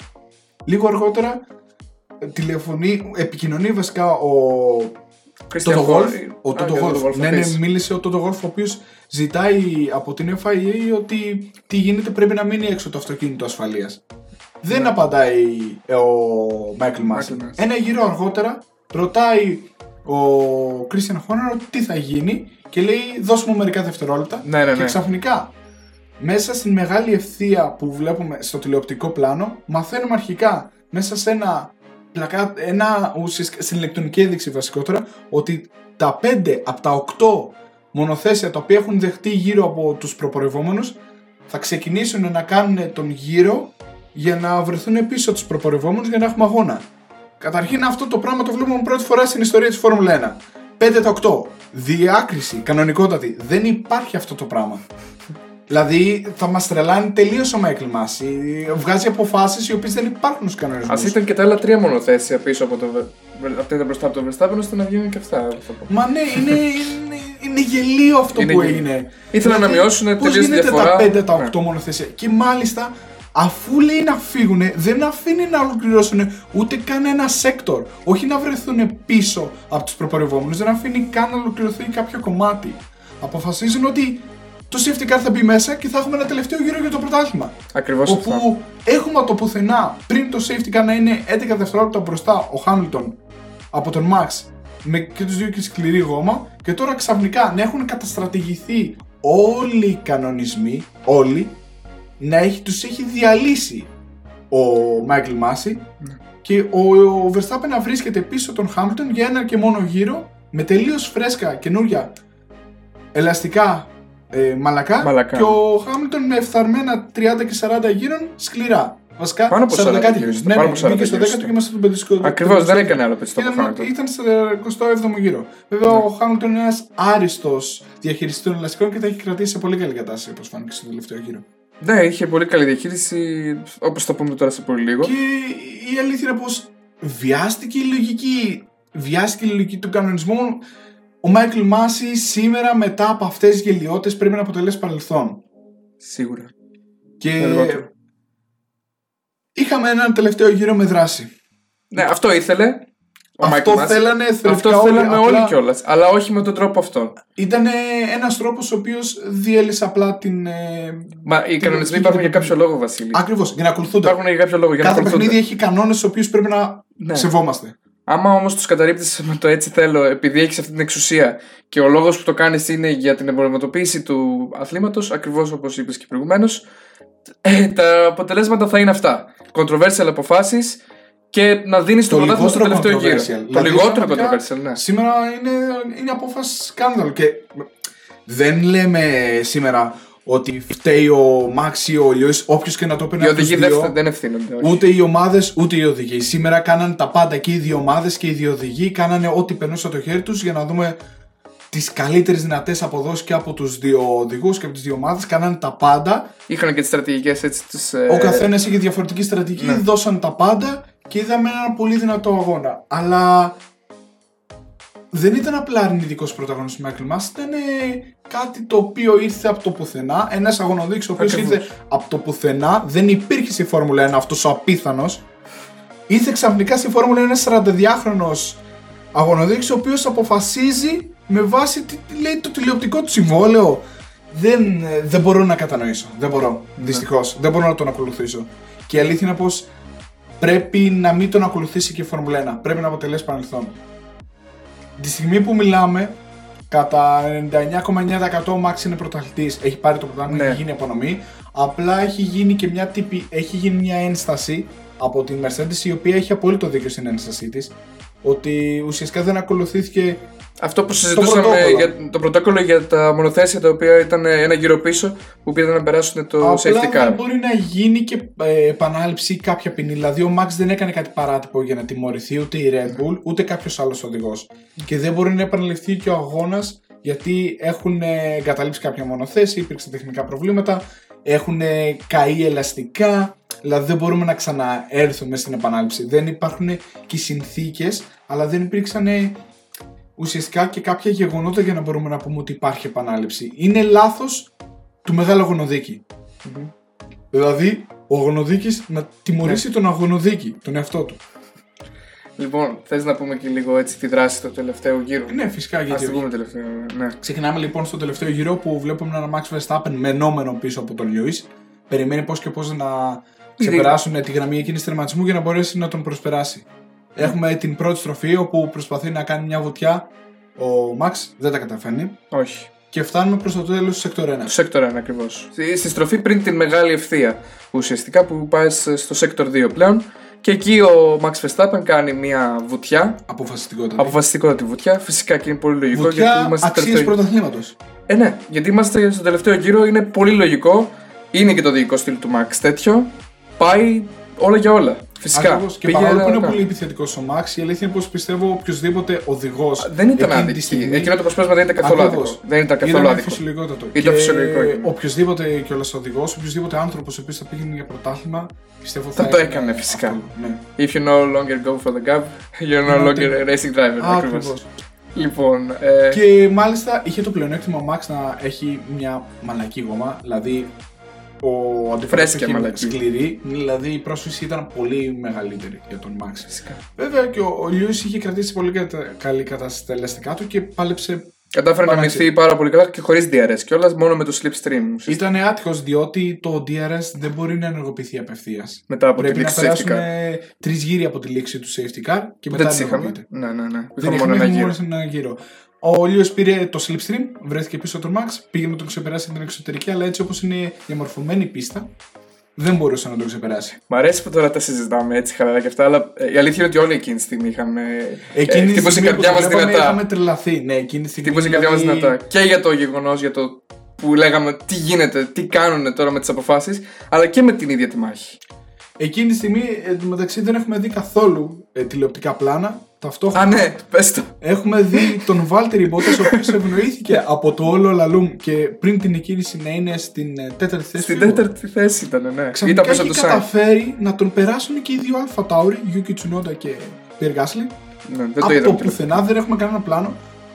Λίγο αργότερα ε, τηλεφωνεί, επικοινωνεί βασικά ο Christian Toto Horner. Wolf. Ο Α, Toto για τον Wolf. Wolf, Ναι, θα ναι, πεις. μίλησε ο Toto Wolf, ο οποίος ζητάει από την FIA ότι τι γίνεται, πρέπει να μείνει έξω το αυτοκίνητο ασφαλείας. Δεν απαντάει ε, ο Μάικλ Μάση. Michael Masi. Ένα γύρο αργότερα ρωτάει ο Christian Horner τι θα γίνει και λέει δώσ' μου μερικά δευτερόλεπτα Ναι, ναι, και ναι. ξαφνικά μέσα στην μεγάλη ευθεία που βλέπουμε στο τηλεοπτικό πλάνο μαθαίνουμε αρχικά μέσα σε ένα πλακά, ένα, ουσιαστικά, στην ηλεκτρονική έδειξη βασικότερα ότι τα 5 από τα 8 μονοθέσια τα οποία έχουν δεχτεί γύρω από τους προπορευόμενους θα ξεκινήσουν να κάνουν τον γύρο για να βρεθούν πίσω τους προπορευόμενους για να έχουμε αγώνα. Καταρχήν αυτό το πράγμα το βλέπουμε πρώτη φορά στην ιστορία της Φόρμουλα 1. 5 τα 8. Διάκριση, κανονικότατη. Δεν υπάρχει αυτό το πράγμα. Δηλαδή θα μας τρελάνει τελείως ο Μάικλ Μάση. Βγάζει αποφάσεις οι οποίες δεν υπάρχουν στους κανονισμούς. Α ήταν και τα άλλα τρία μονοθέσια πίσω από το. Ver- Αυτά ήταν μπροστά από το Verstappen ώστε να βγαίνουν και αυτά. θα πω. Μα ναι, είναι, είναι, είναι γελίο αυτό Είναι που γελίο. έγινε. Ήθελαν να μειώσουν πώς τελείως τη γίνεται διαφορά. τα 5 τα 8 Ναι. μονοθέσια. Και μάλιστα αφού λέει να φύγουν, δεν αφήνει να ολοκληρώσουν ούτε καν ένα sector. Όχι να βρεθούν πίσω από τους προπορευόμενους, δεν αφήνει καν να ολοκληρωθεί κάποιο κομμάτι. Αποφασίζουν ότι το safety car θα μπει μέσα και θα έχουμε ένα τελευταίο γύρο για το πρωτάθλημα. Ακριβώς αυτό. Όπου έχουμε από το πουθενά πριν το safety car να είναι 11 δευτερόλεπτα μπροστά ο Χάμιλτον από τον Max με και τους δύο και σκληρή γόμα και τώρα ξαφνικά να έχουν καταστρατηγηθεί όλοι οι κανονισμοί, όλοι, να έχει, τους έχει διαλύσει ο Μάικλ Μάση και ο, ο Verstappen να βρίσκεται πίσω τον Χάμιλτον για ένα και μόνο γύρο με τελείως φρέσκα καινούρια ελαστικά ε, μαλακά, Μαλακά. και ο Χάμιλτον με φθαρμένα 30 και 40 γύρων σκληρά. Βασικά Πάνω από 40 κάτι γύρους, Ναι, πάνω ναι, από 40 μπήκε στο 10 γύρους. και είμαστε στον 50 Ακριβώς δεν έκανε άλλο πετσό από ήταν, Χάμιλτον. ήταν στο 27ο γύρο. Βέβαια, ο Χάμιλτον είναι ένας άριστος διαχειριστής των ελαστικών και τα έχει κρατήσει σε πολύ καλή κατάσταση, όπως φάνηκε στο τελευταίο γύρο. Ναι, είχε πολύ καλή διαχείριση, όπως θα πούμε τώρα σε πολύ λίγο. Και η αλήθεια είναι πως βιάστηκε η λογική, βιάστηκε η λογική του κανονισμού. Ο Μάικλ Μάση σήμερα μετά από αυτές τις γελιότητες πρέπει να αποτελέσει παρελθόν. Σίγουρα. Και Λιγότερο. είχαμε έναν τελευταίο γύρο με δράση. Ναι, αυτό ήθελε. Ο Αυτό Michael Masi. θέλανε θρησκά Αυτό θέλαμε απλά όλοι κιόλας. Αλλά όχι με τον τρόπο αυτό. Ήταν ένας τρόπος ο οποίος διέλυσε απλά την. Ε... Μα οι κανονισμοί λογική υπάρχουν και για το- κάποιο λόγο, Βασίλη. Ακριβώς, για να ακολουθούνται. Υπάρχουν για κάποιο λόγο. Για να Κάθε ακολουθούνται. παιχνίδι έχει κανόνες του οποίου πρέπει να Ναι. σεβόμαστε. Άμα όμως τους καταρρύπτεις με το έτσι θέλω, επειδή έχεις αυτή την εξουσία και ο λόγος που το κάνεις είναι για την εμπορευματοποίηση του αθλήματος, ακριβώς όπως είπες και προηγουμένως, ε, τα αποτελέσματα θα είναι αυτά. Controversial αποφάσεις και να δίνεις το πρωτάθλημα στο λιγότερο τελευταίο γύρο. controversial. Το Δηλαδή, λιγότερο πραγματικά, controversial, ναι. Σήμερα είναι, είναι απόφαση σκάνδαλο. Και δεν λέμε σήμερα ότι φταίει ο Μάξ ή ο Λιώης, όποιος και να το πει Οι οδηγοί δεν, δεν ευθύνονται. όχι. Ούτε οι ομάδες ούτε οι οδηγοί. Σήμερα κάνανε τα πάντα και οι δύο ομάδες και οι δύο οδηγοί κάνανε ό,τι περνούσε από το χέρι τους για να δούμε τις καλύτερες δυνατές αποδόσεις και από τους δύο οδηγούς και από τις δύο ομάδες. Κάνανε τα πάντα. Είχαν και τις στρατηγικές έτσι. Τις, ε, Ο καθένας είχε διαφορετική στρατηγική, ναι. δώσαν τα πάντα και είδαμε ένα πολύ δυνατό αγώνα. Αλλά δεν ήταν απλά αρνητικός πρωταγωνιστής του Μάικλ Μάς, ήταν ε, κάτι το οποίο ήρθε από το πουθενά. Ένας αγωνοδείξο ο οποίος Ακριβώς. ήρθε από το πουθενά. Δεν υπήρχε στη Φόρμουλα 1 αυτός ο απίθανος. ήρθε ξαφνικά στη Φόρμουλα ένα 42χρονο αγωνοδίκη, ο οποίος αποφασίζει με βάση τι τι λέει το τηλεοπτικό του συμβόλαιο. Δεν, ε, δεν μπορώ να κατανοήσω. Δεν μπορώ. Δυστυχώς. Δεν μπορώ να τον ακολουθήσω. Και η αλήθεια είναι πως πρέπει να μην τον ακολουθήσει και η Φόρμουλα 1. Πρέπει να αποτελέσει παρελθόν. Τη στιγμή που μιλάμε, κατά 99,9% ο Max είναι πρωταθλητής. Έχει πάρει το πρωτάθλημα, Ναι. έχει γίνει απονομή. Απλά έχει γίνει και μια, τύπη, έχει γίνει μια ένσταση από την Mercedes η οποία έχει απόλυτο δίκιο στην ένστασή της. Ότι ουσιαστικά δεν ακολουθήθηκε Αυτό που συζητούσαμε πρωτόκολλο. για το πρωτόκολλο για τα μονοθέσια τα οποία ήταν ένα γύρο πίσω που πήγαν να περάσουν το Απλά safety car. δεν μπορεί να γίνει και ε, επανάληψη ή κάποια ποινή. Δηλαδή, ο Max δεν έκανε κάτι παράτυπο για να τιμωρηθεί ούτε η Red Bull ούτε κάποιος άλλος οδηγός. Και δεν μπορεί να επαναληφθεί και ο αγώνας γιατί έχουν ε, εγκαταλείψει κάποια μονοθέση, υπήρξαν τεχνικά προβλήματα, έχουν ε, καεί ελαστικά. Δηλαδή, δεν μπορούμε να ξαναέρθουμε στην επανάληψη. Δεν υπάρχουν και οι συνθήκες, αλλά δεν υπήρξαν ε, ουσιαστικά και κάποια γεγονότα για να μπορούμε να πούμε ότι υπάρχει επανάληψη. Είναι λάθος του μεγάλου αγωνοδίκη. Δηλαδή, ο αγωνοδίκης να τιμωρήσει τον αγωνοδίκη, τον εαυτό του. Λοιπόν, θες να πούμε και λίγο έτσι τη δράση του τελευταίου γύρου. Ναι, φυσικά Α γιατί. την πούμε τελευταίο. Ναι. Ξεκινάμε λοιπόν στο τελευταίο γύρο που βλέπουμε έναν Max Verstappen μενόμενο πίσω από τον Lewis. Περιμένει πώς και πώς να ξεπεράσουν τη γραμμή εκείνης τερματισμού για να μπορέσει να τον προσπεράσει. Έχουμε την πρώτη στροφή όπου προσπαθεί να κάνει μια βουτιά. Ο Max δεν τα καταφέρνει. Όχι. Και φτάνουμε προς το τέλος του Sector 1. Το Sector 1 ακριβώς. Στη, στη στροφή πριν την μεγάλη ευθεία. Ουσιαστικά που πάει στο Sector 2 πλέον. Και εκεί ο Max Verstappen κάνει μια βουτιά. Αποφασιστικότητα. Αποφασιστικότατη βουτιά. Φυσικά και είναι πολύ λογικό γιατί Βουτιά είμαστε αξίε τελευταίο- πρωταθλήματος. Ε, ναι, γιατί είμαστε στο τελευταίο γύρο. Είναι πολύ λογικό. Είναι και το διοικό στυλ του Max τέτοιο. Πάει όλα για όλα. Φυσικά. Ακριβώς. Και Πήγε παρόλο που να είναι κάνεις. πολύ επιθετικός ο Max, η αλήθεια είναι πως πιστεύω οποιοδήποτε οδηγός. Δεν ήταν άδικη. Εκείνο το προσπέρασμα δεν ήταν καθόλου άδικο. Δεν ήταν καθόλου άδικο. φυσιολογικότατο. Ήταν Και φυσιολογικό, ήταν. Οποιοδήποτε κιόλας οδηγός, οποιοδήποτε άνθρωπος ο οποίος θα πήγαινε για πρωτάθλημα, πιστεύω Θα το έκανε, φυσικά. αυτό, ναι. If you no longer go for the gap, you're no Είναι longer a racing driver. Α, Ακριβώς. ακριβώς. Λοιπόν, ε, Και μάλιστα είχε το πλεονέκτημα ο Max να έχει μια μαλακή γόμα, δηλαδή ο αντιπρόσωπος Φρέσκια είχε μαλακή. σκληρή, δηλαδή η πρόσφυση ήταν πολύ μεγαλύτερη για τον Max. φυσικά. Βέβαια και ο, ο Lewis είχε κρατήσει πολύ κατα- καλή κατάσταση στα ελαστικά του και πάλεψε Κατάφερε να Πάρα μυθεί πάρα πολύ καλά και χωρίς DRS κιόλας, μόνο με το slipstream. ουσιαστικά. Ήταν άτυχος διότι το DRS δεν μπορεί να ενεργοποιηθεί απευθείας. Μετά από Πρέπει τη να λήξη safety περάσουν car. τρεις γύρι από τη λήξη του safety car και Δεν μετά τις είχαμε. ενεργοποιείται. Ναι, ναι, ναι. Δεν Είχαμε μόνο είχαμε ένα γύρο. Μόνο ένα γύρο. Ο Λίο πήρε το slipstream, βρέθηκε πίσω τον Max, πήγε να τον ξεπεράσει την εξωτερική, αλλά έτσι όπως είναι διαμορφωμένη η πίστα, δεν μπορούσε να τον ξεπεράσει. Μ' αρέσει που τώρα τα συζητάμε έτσι χαλαρά και αυτά, αλλά ε, η αλήθεια είναι ότι όλοι εκείνη τη στιγμή είχαμε. Εκείνη ε, τη χτύπωσε η στιγμή που καρδιά το μα βλέπαμε, δυνατά. είχαμε τρελαθεί. Ναι, εκείνη τη στιγμή. Χτύπωσε η καρδιά μας δηλαδή, δυνατά. Και για το γεγονός, για το που λέγαμε τι γίνεται, τι κάνουν τώρα με τις αποφάσεις, αλλά και με την ίδια τη μάχη. Εκείνη τη στιγμή, εντωμεταξύ, δεν έχουμε δει καθόλου ε, τηλεοπτικά πλάνα. Ταυτόχρονα Α, ναι, πες το. Έχουμε δει τον Βάλτερη Μπότα, ο οποίος ευνοήθηκε από το όλο Λαλούμ και πριν την εκκίνηση να είναι στην ε, τέταρτη θέση. Στην του γύρου. τέταρτη θέση ήταν, ναι. Ξαφνικά Ήταν πίσω από έχει το Σάιν. καταφέρει να τον περάσουν και οι δύο Αλφα Τάουρι, Yuki Tsunoda και Pierre Gasly. Ναι, δεν από το το είδαμε. πουθενά δεν έχουμε κανένα πλάνο.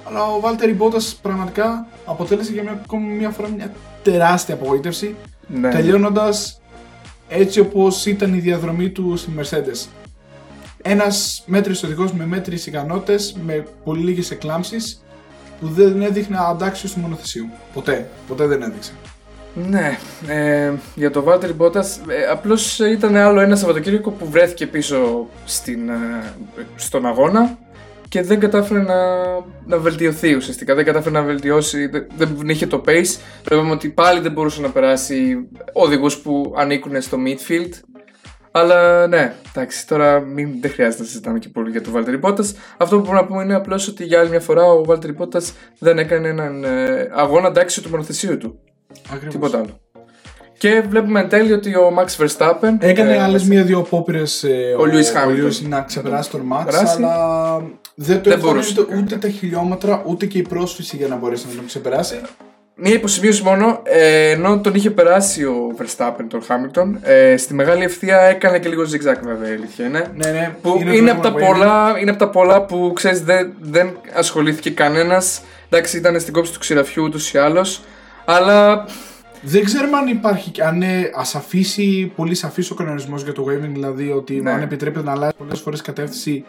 Αλλά ο Βάλτερη Μπότα πραγματικά αποτέλεσε για μια, ακόμη μια φορά μια τεράστια απογοήτευση. Ναι. Τελειώνοντας έτσι όπως ήταν η διαδρομή του στη Mercedes. Ένας μέτρης οδηγός με μέτρε ικανότητες, με πολύ λίγες εκλάμψεις, που δεν έδειχνε αντάξιος του μονοθεσίου. Ποτέ. Ποτέ δεν έδειξε. Ναι, ε, για το Valtteri Bottas ε, απλώς ήταν άλλο ένα Σαββατοκύριακο που βρέθηκε πίσω στην, ε, στον αγώνα και δεν κατάφερε να, να βελτιωθεί ουσιαστικά. Δεν κατάφερε να βελτιώσει, δεν, δεν είχε το pace. Βλέπαμε ότι πάλι δεν μπορούσε να περάσει οδηγούς που ανήκουν στο midfield. Αλλά ναι, εντάξει, τώρα μην, δεν χρειάζεται να συζητάμε και πολύ για το Valtteri Bottas. Αυτό που μπορούμε να πούμε είναι απλώς ότι για άλλη μια φορά ο Valtteri Bottas δεν έκανε έναν ε, αγώνα αντάξιο του μονοθεσίου του. Ακριβώς. Τίποτα άλλο. Και βλέπουμε εν τέλει ότι ο Max Verstappen. Έκανε ε, άλλες μία-δύο απόπειρες Ο Lewis Hamilton. Lewis να ξεπεράσει τον Max, Περάσει. αλλά δεν το Δεν έφερε μπορούσε. ούτε, ούτε τα χιλιόμετρα ούτε και η πρόσφυση για να μπορέσει να τον ξεπεράσει. Μία υποσημείωση μόνο, ε, ενώ τον είχε περάσει ο Verstappen τον Hamilton, ε, στη μεγάλη ευθεία έκανε και λίγο zigzag βέβαια η αλήθεια είναι. Ναι, ναι, Που είναι, το από τα που έγινε. πολλά, είναι από τα πολλά που ξέρεις δεν, δεν ασχολήθηκε κανένας. Εντάξει, ήταν στην κόψη του ξηραφιού ούτως ή άλλως. Αλλά Δεν ξέρουμε αν υπάρχει, αν είναι αφήσει πολύ σαφής ο κανονισμός για το waving, δηλαδή ότι Ναι. αν επιτρέπεται να αλλάζει πολλές φορές κατεύθυνση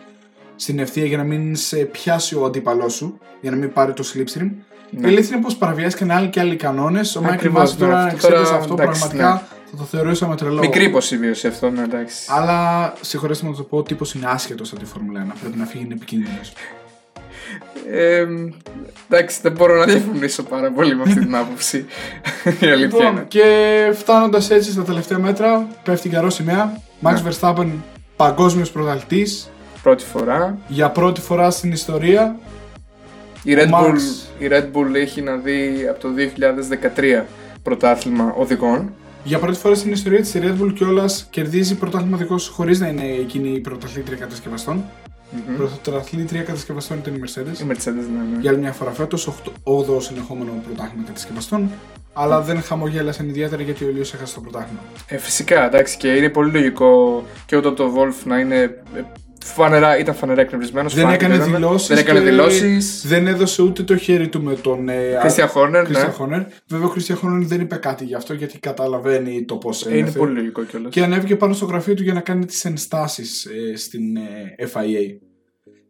στην ευθεία για να μην σε πιάσει ο αντίπαλός σου, για να μην πάρει το slipstream. Ναι. Η αλήθεια είναι πως παραβιάζει και άλλοι και άλλοι κανόνες. Ο Μάικλ Ακριβώς, Μάση τώρα, ναι. αν Αυτό εξέταζε τώρα, αυτό, εντάξει, πραγματικά θα το θεωρούσαμε τρελό. Μικρή υποσημείωση αυτό, ναι, εντάξει. Αλλά συγχωρέστε με να το πω, ο τύπος είναι άσχετος από τη Φόρμουλα 1. Πρέπει να φύγει, είναι επικίνδυνος. Ε, εντάξει, δεν μπορώ να διαφωνήσω πάρα πολύ με αυτή την άποψη. Η αλήθεια Λοιπόν, είναι. και φτάνοντας έτσι στα τελευταία μέτρα, πέφτει καιρό σημαία. Max Ναι. Verstappen, παγκόσμιος πρωταθλητής, Πρώτη φορά. για πρώτη φορά στην ιστορία. Η Red, Ο Bull, Max. η Red Bull έχει να δει από το 2013 πρωτάθλημα οδηγών. Για πρώτη φορά στην ιστορία της η Red Bull κιόλας κερδίζει πρωτάθλημα οδηγός χωρίς να είναι εκείνη η πρωταθλήτρια κατασκευαστών. Μμμ. Πρωταθλήτρια κατασκευαστών ήταν η Mercedes. Η Mercedes, ναι, ναι. Για άλλη μια φορά φέτος, 8ο συνεχόμενο πρωτάθλημα κατασκευαστών. Αλλά δεν χαμογέλασαν ιδιαίτερα γιατί ο Λίο έχασε το πρωτάθλημα. Ε, φυσικά, εντάξει, και είναι πολύ λογικό και ο Toto Wolf να είναι ε, φανερά, ήταν φανερά εκνευρισμένος. Δεν έκανε δηλώσεις. Δεν έκανε δηλώσεις. Δεν έδωσε ούτε το χέρι του με τον. ε, Christian Horner, Christian ναι. Horner. Βέβαια, ο Christian Horner δεν είπε κάτι γι' αυτό γιατί καταλαβαίνει το πώς Ε, Είναι πολύ λογικό κιόλας. Και ανέβηκε πάνω στο γραφείο του για να κάνει τις ενστάσεις στην ε, FIA.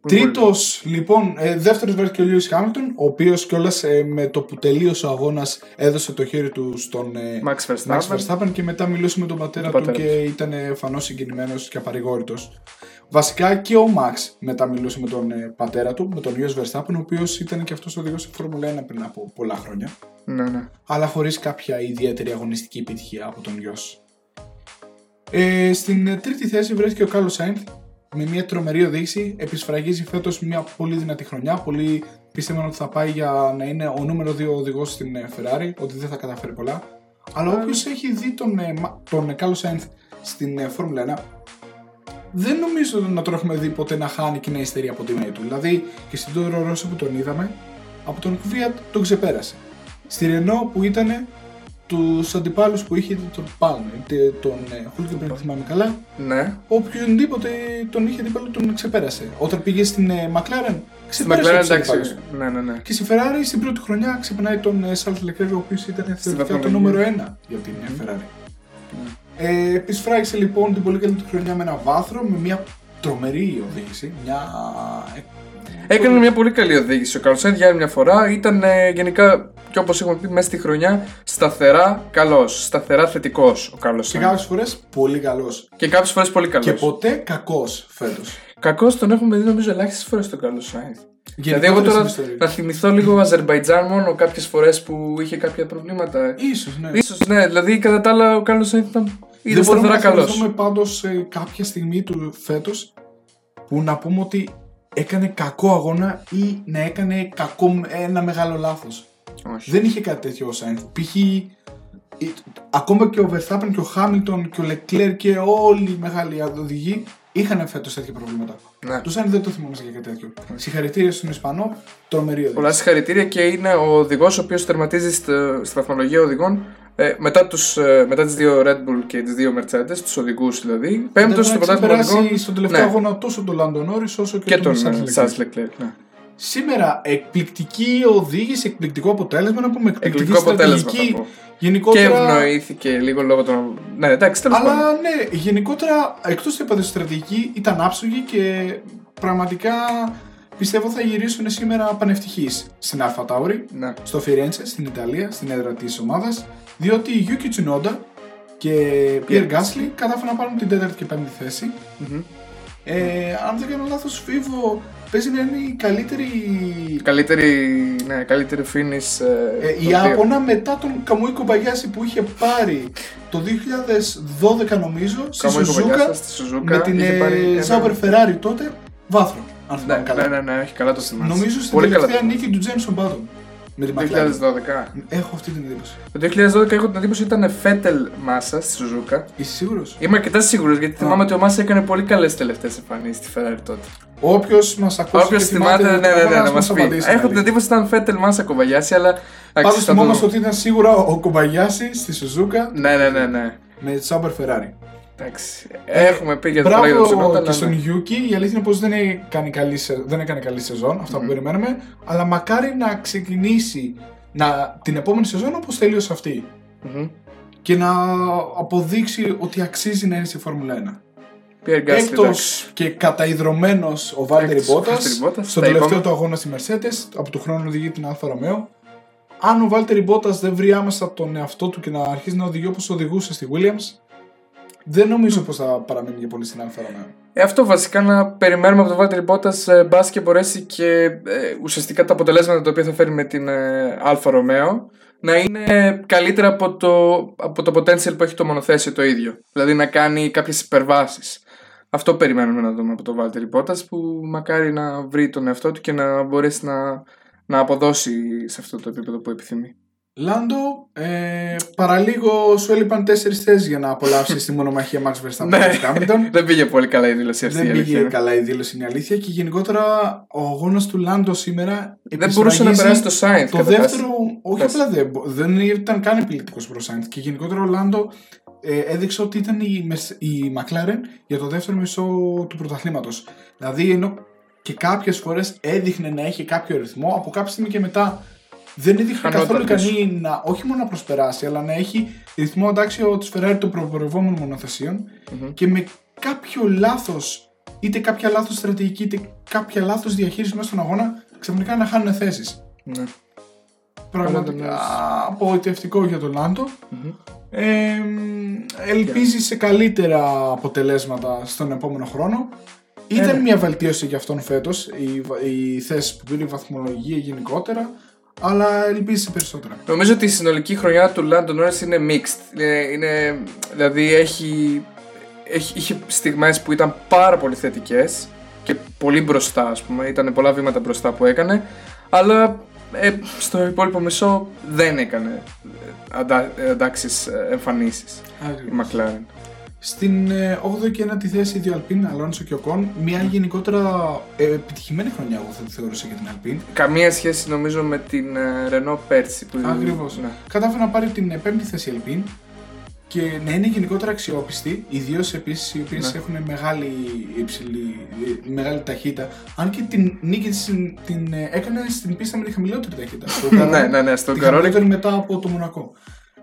Τρίτος, λοιπόν, ε, δεύτερος βέβαια και ο Lewis Hamilton, ο οποίος κιόλας με το που τελείωσε ο αγώνας έδωσε το χέρι του στον ε, Max Verstappen. Max Verstappen και μετά μιλούσε με τον πατέρα Τον του πατέρα και ήταν φανώ συγκινημένος και απαρηγόρητος. Βασικά και ο Max μετά μιλούσε με τον ε, πατέρα του, με τον Lewis Verstappen, ο οποίος ήταν και αυτός οδηγός στη Φόρμουλα 1 πριν από πολλά χρόνια. Ναι, ναι. Αλλά χωρίς κάποια ιδιαίτερη αγωνιστική επιτυχία από τον γιο. Ε, στην ε, τρίτη θέση βρέθηκε ο Κάρλο Σάινθ με μια τρομερή οδήγηση. Επισφραγίζει φέτος μια πολύ δυνατή χρονιά. Πολλοί πίστευαν ότι θα πάει για να είναι ο νούμερο 2 οδηγός στην ε, Ferrari, ότι δεν θα καταφέρει πολλά. Αλλά όποιος έχει δει τον, ε, Μα- τον Κάρλο Σάινθ στην ε, Φόρμουλα 1, δεν νομίζω να τον έχουμε δει ποτέ να χάνει και να υστερεί από τη μέη του. Δηλαδή και στην Τόρο Ρώση που τον είδαμε, από τον Fiat τον ξεπέρασε. Στη Ρενό που ήταν τους αντιπάλους που είχε είτε τον Πάλμε είτε τον ε, Χούλκεμπεργκ, δεν θυμάμαι καλά, ναι. οποιονδήποτε τον είχε αντίπαλο τον ξεπέρασε. Όταν πήγε στην ε, McLaren, Στην ξεπέρασε McLaren, τους αντιπάλους εντάξει. του. Ναι, ναι, ναι. Και στη Ferrari στην πρώτη χρονιά ξεπερνάει τον ε, Charles Leclerc, ο οποίος ήταν θεωρητικά το βαθμολογία. νούμερο 1 για την ε, Ferrari. Ε, επισφράγισε λοιπόν την πολύ καλύτερη χρονιά με ένα βάθρο, με μια τρομερή οδήγηση. Μια. ε, Έκανε μια πολύ καλή οδήγηση ο Καρλ για άλλη μια φορά. Ήταν ε, γενικά, και όπως έχουμε πει, μέσα στη χρονιά σταθερά καλός. Σταθερά θετικός ο Καρλ Και κάποιες φορές πολύ καλός. Και κάποιες φορές πολύ καλός. Και ποτέ κακός φέτος. Κακός τον έχουμε δει νομίζω ελάχιστες φορές τον Καρλ Σάινθ. Δηλαδή, εγώ Γενικότερα τώρα στην ιστορία. να θυμηθώ λίγο Αζερμπαϊτζάν μόνο κάποιες φορές που είχε κάποια προβλήματα. Ίσως, ναι. Ίσως ναι, δηλαδή κατά τα άλλα ο Καρλ Σάινθ ήταν, ήταν Δεν μπορούμε σταθερά να καλός. θυμηθούμε πάντως ε, κάποια στιγμή του φέτος που να πούμε ότι έκανε κακό αγώνα ή να έκανε κακό, ένα μεγάλο λάθος. Όχι. Δεν είχε κάτι τέτοιο ο Σάινθ. Π.χ. ε, ακόμα και ο Verstappen και ο Χάμιλτον και ο Leclerc και όλοι οι μεγάλοι οδηγοί είχαν φέτος τέτοια προβλήματα. Ναι. Το Σάινθ δεν το θυμόμαστε για κάτι τέτοιο. Συγχαρητήρια στον Ισπανό, τρομερή οδηγή. Πολλά συγχαρητήρια και είναι ο οδηγός ο οποίος τερματίζει στο- στη βαθμολογία οδηγών ε, μετά, τους, ε, μετά τις δύο Red Bull και τις δύο Mercedes, τους οδηγούς δηλαδή. Πέμπτος στο Βέβαια, πρωτάθλημα ξεπεράσει οδηγών στον τελευταίο Ναι. αγώνα τόσο τον Λάντο Νόρι όσο και, και τον Charles ε, Leclerc. Charles Leclerc. Ναι. Σήμερα εκπληκτική οδήγηση, εκπληκτικό αποτέλεσμα, να πούμε εκπληκτική Εκπληκτικό αποτέλεσμα στρατηγική. θα πω. Και Γενικότερα. ευνοήθηκε λίγο λόγω των. Ναι, εντάξει, τέλος Αλλά πάντων. ναι, γενικότερα εκτός του είπατε στρατηγική ήταν άψογη και πραγματικά πιστεύω θα γυρίσουν σήμερα πανευτυχείς στην Αλφα Τάουρι, Ναι. στο Φιρέντσε, στην Ιταλία, στην έδρα της ομάδας, διότι η Yuki Tsunoda και Pierre Gasly κατάφεραν να πάρουν την τέταρτη και πέμπτη θέση. Μμμ. Ε, αν δεν κάνω λάθος, Φίβο παίζει να είναι η καλύτερη Καλύτερη, ναι, καλύτερη finish. Ε, Ε, το η οποίο- Άπωνα μετά τον Καμούι Κομπαγιάση που είχε πάρει το 2012 νομίζω στη Καμούι Σουζούκα Κοβαγιάσας στη Suzuka με την είχε πάρει ένα- Ζάμπερ Φεράρι τότε βάθρο. Αν Ναι, θυμάμαι καλά. ναι, ναι, ναι, όχι καλά το θυμάσαι. Νομίζω στην Πολύ καλά. τελευταία νίκη του Τζέμσον Μπάτον με την McLaren. 2012. Έχω αυτή την εντύπωση. Το 2012 έχω την εντύπωση ότι ήταν Φέτελ Μάσα στη Σουζούκα. Είσαι σίγουρος; Είμαι αρκετά σίγουρος γιατί θυμάμαι ότι ο Μάσα έκανε πολύ καλές τελευταίες εμφανίσεις στη Ferrari τότε. Όποιος μας ακούσει. Όποιος και θυμάται, ναι, τον ναι, ναι, αγώνα, να ας μας μας πει. απαντήσει, Έχω την δηλαδή. εντύπωση ότι ήταν Φέτελ Μάσα Κοβαγιάση, αλλά. Πάντω εντάξει, θα το θυμόμαστε δούμε. ότι ήταν σίγουρα ο Κομπαγιάση στη Σουζούκα Ναι, ναι, ναι, ναι. με τη Ζάμπερ Φεράρι. Εντάξει. Έχουμε πει για το πράγμα για το Μπράβο Τσουνότα. και στον Γιούκι. Η αλήθεια είναι πως δεν, έκανε καλή, σε- δεν έκανε καλή σεζόν, αυτά που περιμέναμε. Αλλά μακάρι να ξεκινήσει να, την επόμενη σεζόν όπως τελείωσε αυτή. Μμμ. και να αποδείξει ότι αξίζει να είναι στη Φόρμουλα 1. Pierre Gasly, εντάξει. Έκτο και καταϊδρωμένος ο Valtteri Έκτος ο Μπότα Valtteri Bottas, στο τα τελευταίο είπαμε. του αγώνα στη Mercedes, από του χρόνου οδηγεί την Alfa Romeo. Αν ο Valtteri Bottas δεν βρει άμεσα τον εαυτό του και να αρχίσει να οδηγεί όπως οδηγούσε στη Williams, δεν νομίζω πως θα παραμείνει για πολύ στην Alfa Romeo. Ε, αυτό βασικά να περιμένουμε από τον Valtteri Bottas ε, μπας και μπορέσει και ε, ουσιαστικά τα αποτελέσματα τα οποία θα φέρει με την ε, Alfa Romeo να είναι καλύτερα από το, από το potential που έχει το μονοθέσιο το ίδιο. Δηλαδή να κάνει κάποιες υπερβάσεις. Αυτό περιμένουμε να δούμε από τον Valtteri Bottas που μακάρι να βρει τον εαυτό του και να μπορέσει να, να αποδώσει σε αυτό το επίπεδο που επιθυμεί. Λάντο, ε, παραλίγο σου έλειπαν τέσσερις θέσεις για να απολαύσεις τη μονομαχία Max Verstappen Ναι. και Hamilton. Δεν πήγε πολύ καλά η δήλωση αυτή. η Δεν αλήθεια πήγε είναι. καλά η δήλωση, είναι η αλήθεια. Και γενικότερα ο αγώνας του Λάντο σήμερα. Δεν μπορούσε να επισφραγίζει περάσει το Sainz. Το καταρχάς. δεύτερο, όχι Πες. απλά δεν, μπο- δεν ήταν καν επιλεκτικός προς Σάιντ. Και γενικότερα ο Λάντο ε, έδειξε ότι ήταν η, Μερσ- η McLaren για το δεύτερο μισό του πρωταθλήματος. Δηλαδή ενώ και κάποιες φορές έδειχνε να έχει κάποιο ρυθμό, από κάποια στιγμή και μετά δεν έδειχνε Χανόταν καθόλου πίσω. ικανή να όχι μόνο να προσπεράσει, αλλά να έχει ρυθμό αντάξιο τη Ferrari των προπορευόμενων μονοθεσιων Μμμ. και με κάποιο λάθος, είτε κάποια λάθος στρατηγική, είτε κάποια λάθος διαχείριση μέσα στον αγώνα, ξαφνικά να χάνουν θέσεις. Ναι. Πραγματικά Όλα απογοητευτικό για τον Λάντο. Μμμ. Ε, ελπίζει σε καλύτερα αποτελέσματα στον επόμενο χρόνο. Ήταν ναι. μια βελτίωση για αυτόν φέτος η, βα- η θέση που πήρε η βαθμολογία γενικότερα, αλλά ελπίζει σε περισσότερα. Νομίζω ότι η συνολική χρονιά του Lando Norris είναι mixed. Είναι, είναι, δηλαδή έχει, έχει, είχε στιγμές που ήταν πάρα πολύ θετικές και πολύ μπροστά ας πούμε. Ήταν πολλά βήματα μπροστά που έκανε. Αλλά ε, στο υπόλοιπο μισό δεν έκανε ε, αντα, ε, αντάξεις ε, εμφανίσεις η McLaren. Στην ε, 8η και 9η θέση οι δύο Αλπίν, Αλόνσο και ο Κον, μια γενικότερα ε, επιτυχημένη χρονιά εγώ θα τη θεωρούσα για την Αλπίν. Καμία σχέση νομίζω με την ε, Renault πέρσι. Που, Ακριβώς. Ναι. Κατάφερε να πάρει την ε, πέμπτη θέση η Αλπίν και να είναι γενικότερα αξιόπιστη, ιδίως επίσης οι οποίες Ναι. έχουν μεγάλη, υψηλή, ε, μεγάλη ταχύτητα. Αν και την νίκη της την, την ε, έκανε στην πίστα με τη χαμηλότερη ταχύτητα. [laughs] Στο ναι, Καρόνι, ναι, ναι, στον τη Καρόλη. χαμηλότερη μετά από το Μονακό.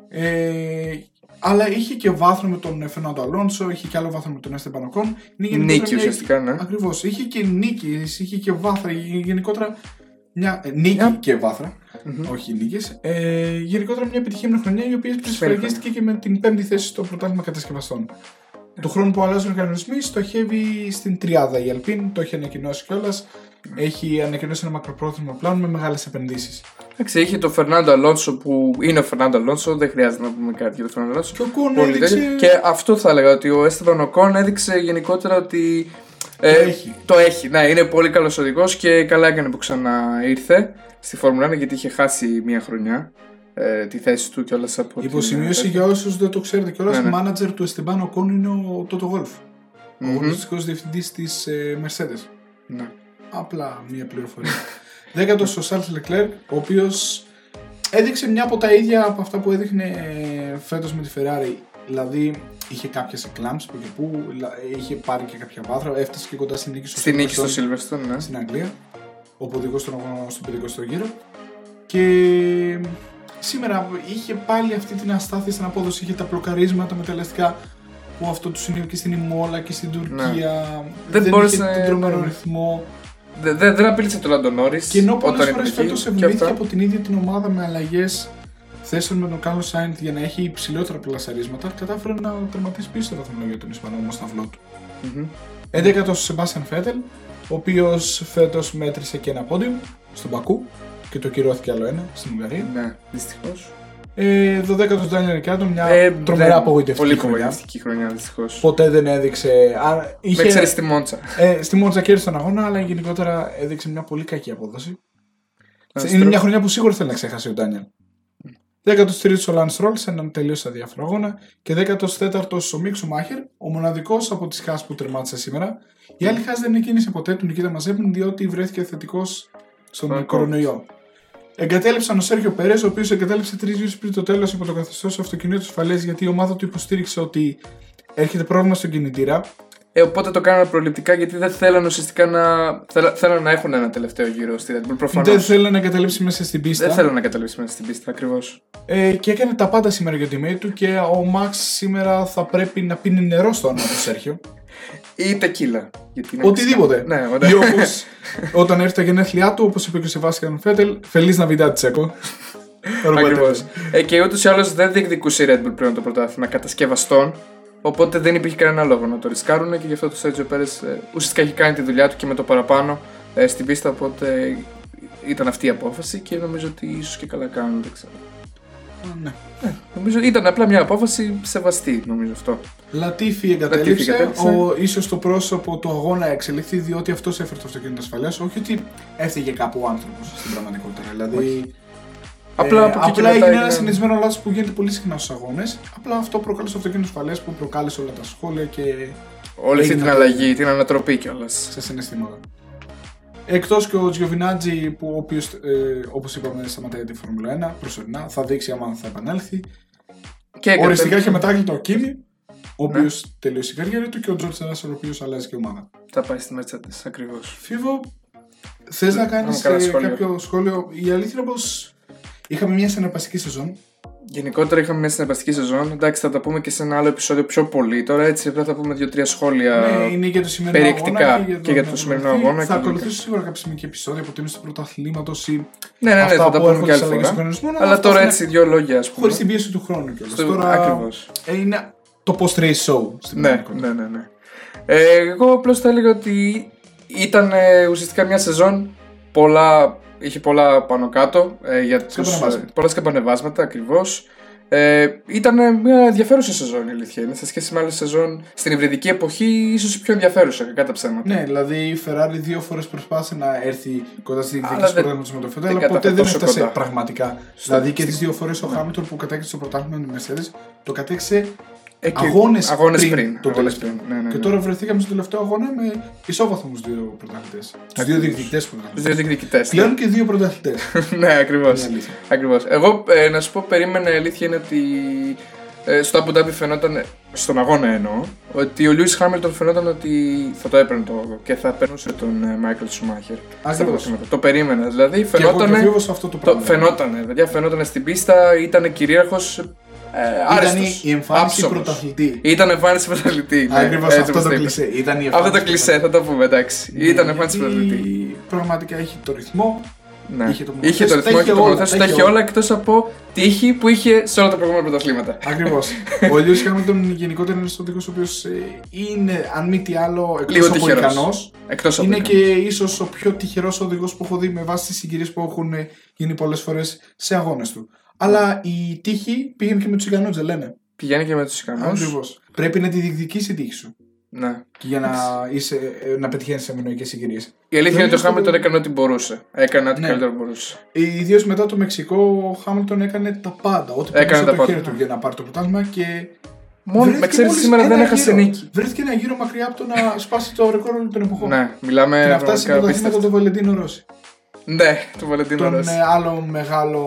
Ε, αλλά είχε και βάθρο με τον Φερνάντο Αλόνσο, είχε και άλλο βάθρο με τον Έστεμπαν Οκόν. Είναι γενικότερα Νίκη μια- ουσιαστικά, ναι. Ακριβώς. Είχε και νίκη, είχε και βάθρα. γε- Γενικότερα. Μια, ε, νίκη Μια- και βαθρα όχι νίκες. Ε, γενικότερα μια επιτυχημένη χρονιά η οποία προσφραγίστηκε και με την πέμπτη θέση στο πρωτάθλημα κατασκευαστών. Του χρόνου που αλλάζουν οι κανονισμοί, στοχεύει στην τριάδα η Αλπίν, το έχει ανακοινώσει κιόλας. Έχει ανακοινώσει ένα μακροπρόθεσμο πλάνο με μεγάλες επενδύσεις. Εντάξει, είχε το Φερνάντο Αλόνσο που είναι ο Φερνάντο Αλόνσο, δεν χρειάζεται να πούμε κάτι για το Φερνάντο Αλόνσο. Και ο Κον Πολύ έδειξε. τέτοιο. Και αυτό θα έλεγα ότι ο Έστεβαν Οκόν έδειξε γενικότερα ότι. ε, Το έχει. Το έχει, ναι, είναι πολύ καλός οδηγός και καλά έκανε που ξανά ήρθε στη Φόρμουλα 1 γιατί είχε χάσει μία χρονιά ε, τη θέση του κιόλας από. την- Υποσημείωση για όσους δεν το ξέρετε κιόλας, Ναι, ναι. ο μάνατζερ του Εστεμπάν Οκόν είναι ο Τότο Γολφ. Ο Μμμ. αγωνιστικό διευθυντής της Mercedes. Ναι. Απλά μία πληροφορία. Δέκατο ο Σάρλ Λεκλέρ, ο οποίος έδειξε μια από τα ίδια από αυτά που έδειχνε φέτος με τη Ferrari. Δηλαδή είχε κάποιες εκλάμψεις που και που, λα- είχε πάρει και κάποια βάθρα, έφτασε και κοντά στην νίκη στο Στη νίκη στο Silverstone Silverstone, ναι. στην Αγγλία, όπου οδηγός στον αγώνα στον 50ο γύρο. Και σήμερα είχε πάλι αυτή την αστάθεια στην απόδοση, είχε τα πλοκαρίσματα μεταλλαστικά που αυτό τους συνέβη και στην Ιμόλα και στην Τουρκία. Δεν μπόρεσε είχε να- τον τρομερό ναι. ρυθμό. Δεν δε, δεν απείλησε τον Λάντο Νόρις. Και ενώ πολλές φορές φέτος και ευνοήθηκε αυτά. από την ίδια την ομάδα με αλλαγές θέσεων με τον Κάρλο Σάιντ για να έχει υψηλότερα πλασαρίσματα, κατάφερε να τερματίσει πίσω το βαθμολόγιο των Ισπανών με σταυλό του. Μμμ. 11ο ο Σεμπάστιαν Φέτελ, ο οποίος φέτος μέτρησε και ένα πόντιο στον Πακού και το κυρώθηκε άλλο ένα στην Ουγγαρία. Ναι, δυστυχώς. Ε, 12ο Ντάνιελ Ρικάρντο, μια Ε, τρομερά δεν- απογοητευτική Πολύ χρονιά. απογοητευτική χρονιά, δυστυχώς. Ποτέ δεν έδειξε. Α, είχε, Με ξέρεις στη Μόντσα. ε, στη Μόντζα κέρδισε τον αγώνα, αλλά γενικότερα έδειξε μια πολύ κακή απόδοση. Να Είναι στρώ- μια χρονιά που σίγουρα θέλει να ξεχάσει ο Ντάνιελ. 13ο ο Λαν Ρόλ σε έναν τελείως αδιάφορο αγώνα. Και 14ο ο Μίξο Μάχερ, ο μοναδικός από τις Χά που τερμάτισε σήμερα. Η άλλη Χά δεν εκκίνησε ποτέ του Νικήτα Μαζέπιν, διότι βρέθηκε θετικός στον Στον κορονοϊό. Εγκατέλειψαν ο Σέρχιο Περέ, ο οποίος εγκατέλειψε τρεις γύρους πριν το τέλος υπό το καθεστώς αυτοκινήτου ασφαλεία, γιατί η ομάδα του υποστήριξε ότι έρχεται πρόβλημα στον κινητήρα. Ε, οπότε το κάνανε προληπτικά γιατί δεν θέλανε ουσιαστικά να. θέλα- Θέλανε να έχουν ένα τελευταίο γύρο στη Red Bull. Προφανώς. Δεν θέλει να εγκαταλείψει μέσα στην πίστα. Δεν θέλω να καταλήξει μέσα στην πίστα ακριβώς. Ε, και έκανε τα πάντα σήμερα για τη του και ο Μαξ σήμερα θα πρέπει να πίνει νερό στο όνομα του Σέρχιο. Ή τεκίλα. γιατί είναι Οτιδήποτε. μεξικάνο. Ναι, ωραία. Ή όπως [laughs] όταν έρθει τα γενέθλιά του, όπως είπε και ο Σεβάστιαν Φέτελ, Φελής να βιντά Τσέκο. Ακριβώς. Ε, και ούτως ή άλλως δεν διεκδικούσε η Red Bull πλέον το πρωτάθλημα κατασκευαστών. Οπότε δεν υπήρχε κανένα λόγο να το ρισκάρουν και γι' αυτό το Σέρτζιο Πέρε ουσιαστικά έχει κάνει τη δουλειά του και με το παραπάνω ε, στην πίστα. Οπότε ήταν αυτή η απόφαση και νομίζω ότι ίσως και καλά κάνουν. Δεν ξέρω. Ναι. Νομίζω ήταν απλά μια απόφαση σεβαστή, νομίζω αυτό. Λατίφη εγκατέλειψε. εγκατέλειψε. Ο, ίσως το πρόσωπο του αγώνα εξελιχθεί διότι αυτός έφερε το αυτοκίνητο ασφαλείας. Όχι ότι έφυγε κάπου ο άνθρωπος στην πραγματικότητα. Δηλαδή. Απλά από εκεί και απλά μετά έγινε ένα έγινε- συνηθισμένο λάθος που γίνεται πολύ συχνά στους αγώνες. Απλά αυτό προκάλεσε το αυτοκίνητο ασφαλεία που προκάλεσε όλα τα σχόλια και Όλη αυτή Έγινε την το- αλλαγή, την ανατροπή κιόλας. σε συναισθήματα. Εκτός και ο Τζιοβινάτζι, που ο οποίος, ε, όπως είπαμε, σταματάει τη Φόρμουλα 1 προσωρινά, θα δείξει άμα θα επανέλθει. Και Οριστικά εγκατέλειψε- και μετά ο Κίμη, ο Ναι. οποίος τελείωσε η καριέρα του, και ο Τζόρτζ Ράσελ, ο οποίος αλλάζει και ομάδα. Θα πάει στη Mercedes, ακριβώς. Φίβο, θες να κάνει Κάνω καλά σχόλια. κάποιο σχόλιο; Η αλήθεια είναι πως είχαμε μια συναρπαστική σεζόν. Γενικότερα είχαμε μια συναρπαστική σεζόν. Εντάξει, θα τα πούμε και σε ένα άλλο επεισόδιο πιο πολύ. Τώρα έτσι απλά θα πούμε δύο-τρία σχόλια. ναι, είναι για το σημερινό περιεκτικά αγώνα και για το σημερινό αγώνα Θα και ακολουθήσω σίγουρα κάποια στιγμή και επεισόδια από τίμηση του πρωταθλήματος ή Ναι, ναι, ναι, αυτά θα τα που πούμε έρχονται και άλλη στις αλλαγές του φορά. κανονισμού, αλλά Αλλά αυτά τώρα είναι έτσι δύο λόγια, ας πούμε. Χωρίς την πίεση του χρόνου κιόλας. Στο- Τώρα ακριβώς. ε, είναι το post-race show στην Ναι, πραγματικότητα. ναι, ναι. ναι. Ε, εγώ απλώς θα έλεγα ότι ήταν ε, ουσιαστικά μια σεζόν πολλά, είχε πολλά πάνω κάτω ε, για τους, Σκαμπανεβάσματα. ε, πολλά σκαμπανεβάσματα ακριβώς. Ε, ήταν μια ενδιαφέρουσα σεζόν η αλήθεια είναι. Σε σχέση με άλλη σεζόν στην υβριδική εποχή, ίσως η πιο ενδιαφέρουσα κατά τα ψέματα. Ναι, δηλαδή η Ferrari δύο φορές προσπάθησε να έρθει κοντά στη Αλλά διεκδίκηση του δεν- πρωτάθληματο με το Φετέλ, δεν αλλά ποτέ κατάφερε δεν τόσο έφτασε κοντά. πραγματικά. Στο- δηλαδή και τις στη- δύο φορές ο Χάμιλτον που κατέκτησε το πρωτάθλημα με τη Mercedes το κατέκτησε Ε, και- αγώνες αγώνες πριν πριν. το αγώνες τελευταίο. πριν. Ναι, ναι, Και ναι. τώρα βρεθήκαμε στο τελευταίο αγώνα με ισόβαθμους δύο πρωταθλητές. Του δύο Ακριβώς. διεκδικητές Τους πρωταθλητέ. δύο διεκδικητές. Πλέον και δύο πρωταθλητές. [laughs] ναι, ακριβώς. Είναι αλήθεια. Ακριβώς. Εγώ ε, να σου πω, περίμενα η αλήθεια είναι ότι ε, στο Abu Dhabi φαινόταν, στον αγώνα εννοώ, ότι ο Lewis Hamilton φαινόταν ότι θα το έπαιρνε το όγκο και θα περνούσε τον ε, Michael Schumacher. στα Ακριβώς. πρωταθλήματα. Το περίμενα. Δηλαδή Και εγώ φαινόταν. και σε αυτό το Το, πράγμα. φαινότανε, παιδιά, φαινότανε στην πίστα, ήταν κυρίαρχος. Ε, Ήταν άρεστος, η εμφάνιση άψογος. πρωταθλητή. Ήταν εμφάνιση πρωταθλητή. ναι, Ακριβώς έτσι αυτό όπως το το είπες. κλεισέ. Ήταν η Αυτό το εμφάνιση κλεισέ, θα το πούμε, εντάξει. Ναι, Ήταν εμφάνιση γιατί πρωταθλητή. Πραγματικά έχει το ρυθμό. Ναι. Είχε το Είχε το μονοθέσιο, ρυθμό, τα είχε είχε το όλα, μονοθέσιο, τα τα είχε είχε όλα εκτός από τύχη που είχε σε όλα τα προηγούμενα πρωταθλήματα. Ακριβώς. ο Λιούι Χάμιλτον γενικότερα είναι ένας οδηγό ο οποίος είναι, αν μη τι άλλο, Λίγο εκτό από τυχερός. ικανός. Εκτός από. Είναι ικανός. και ίσως ο πιο τυχερός οδηγός που έχω δει με βάση τις συγκυρίες που έχουν γίνει πολλές φορές σε αγώνες του. Αλλά η τύχη πήγαινε και με τους ικανού, δεν λένε. Πηγαίνει και με τους ικανού. Ακριβώς. Πρέπει να τη διεκδικήσει η τύχη σου. Ναι. Και για να, είσαι, ε, να πετυχαίνεις σε ευνοϊκέ συγκυρίες. Η αλήθεια είναι ότι ο στο- Χάμιλτον έκανε ό,τι μπορούσε. Έκανε ό,τι Ναι. καλύτερο μπορούσε. Ιδίως μετά το Μεξικό, ο Χάμιλτον έκανε τα πάντα. Ό,τι Έκανε πέρασε τα από το χέρι πάντα. του για να πάρει το πρωτάθλημα και. Μόνο βρέθηκε με ξέρεις μόλις σήμερα δεν ένα έχασε γύρο. νίκη. Βρέθηκε ένα γύρο μακριά από το να σπάσει το ρεκόρ όλων των εποχών. Ναι, μιλάμε Και να φτάσει σε πραγματικά πρωταθλήματα απίστευτο. του Βαλεντίνο Ρώση. Ναι, του Βαλεντίνο Τον Ρώση. ε, άλλο μεγάλο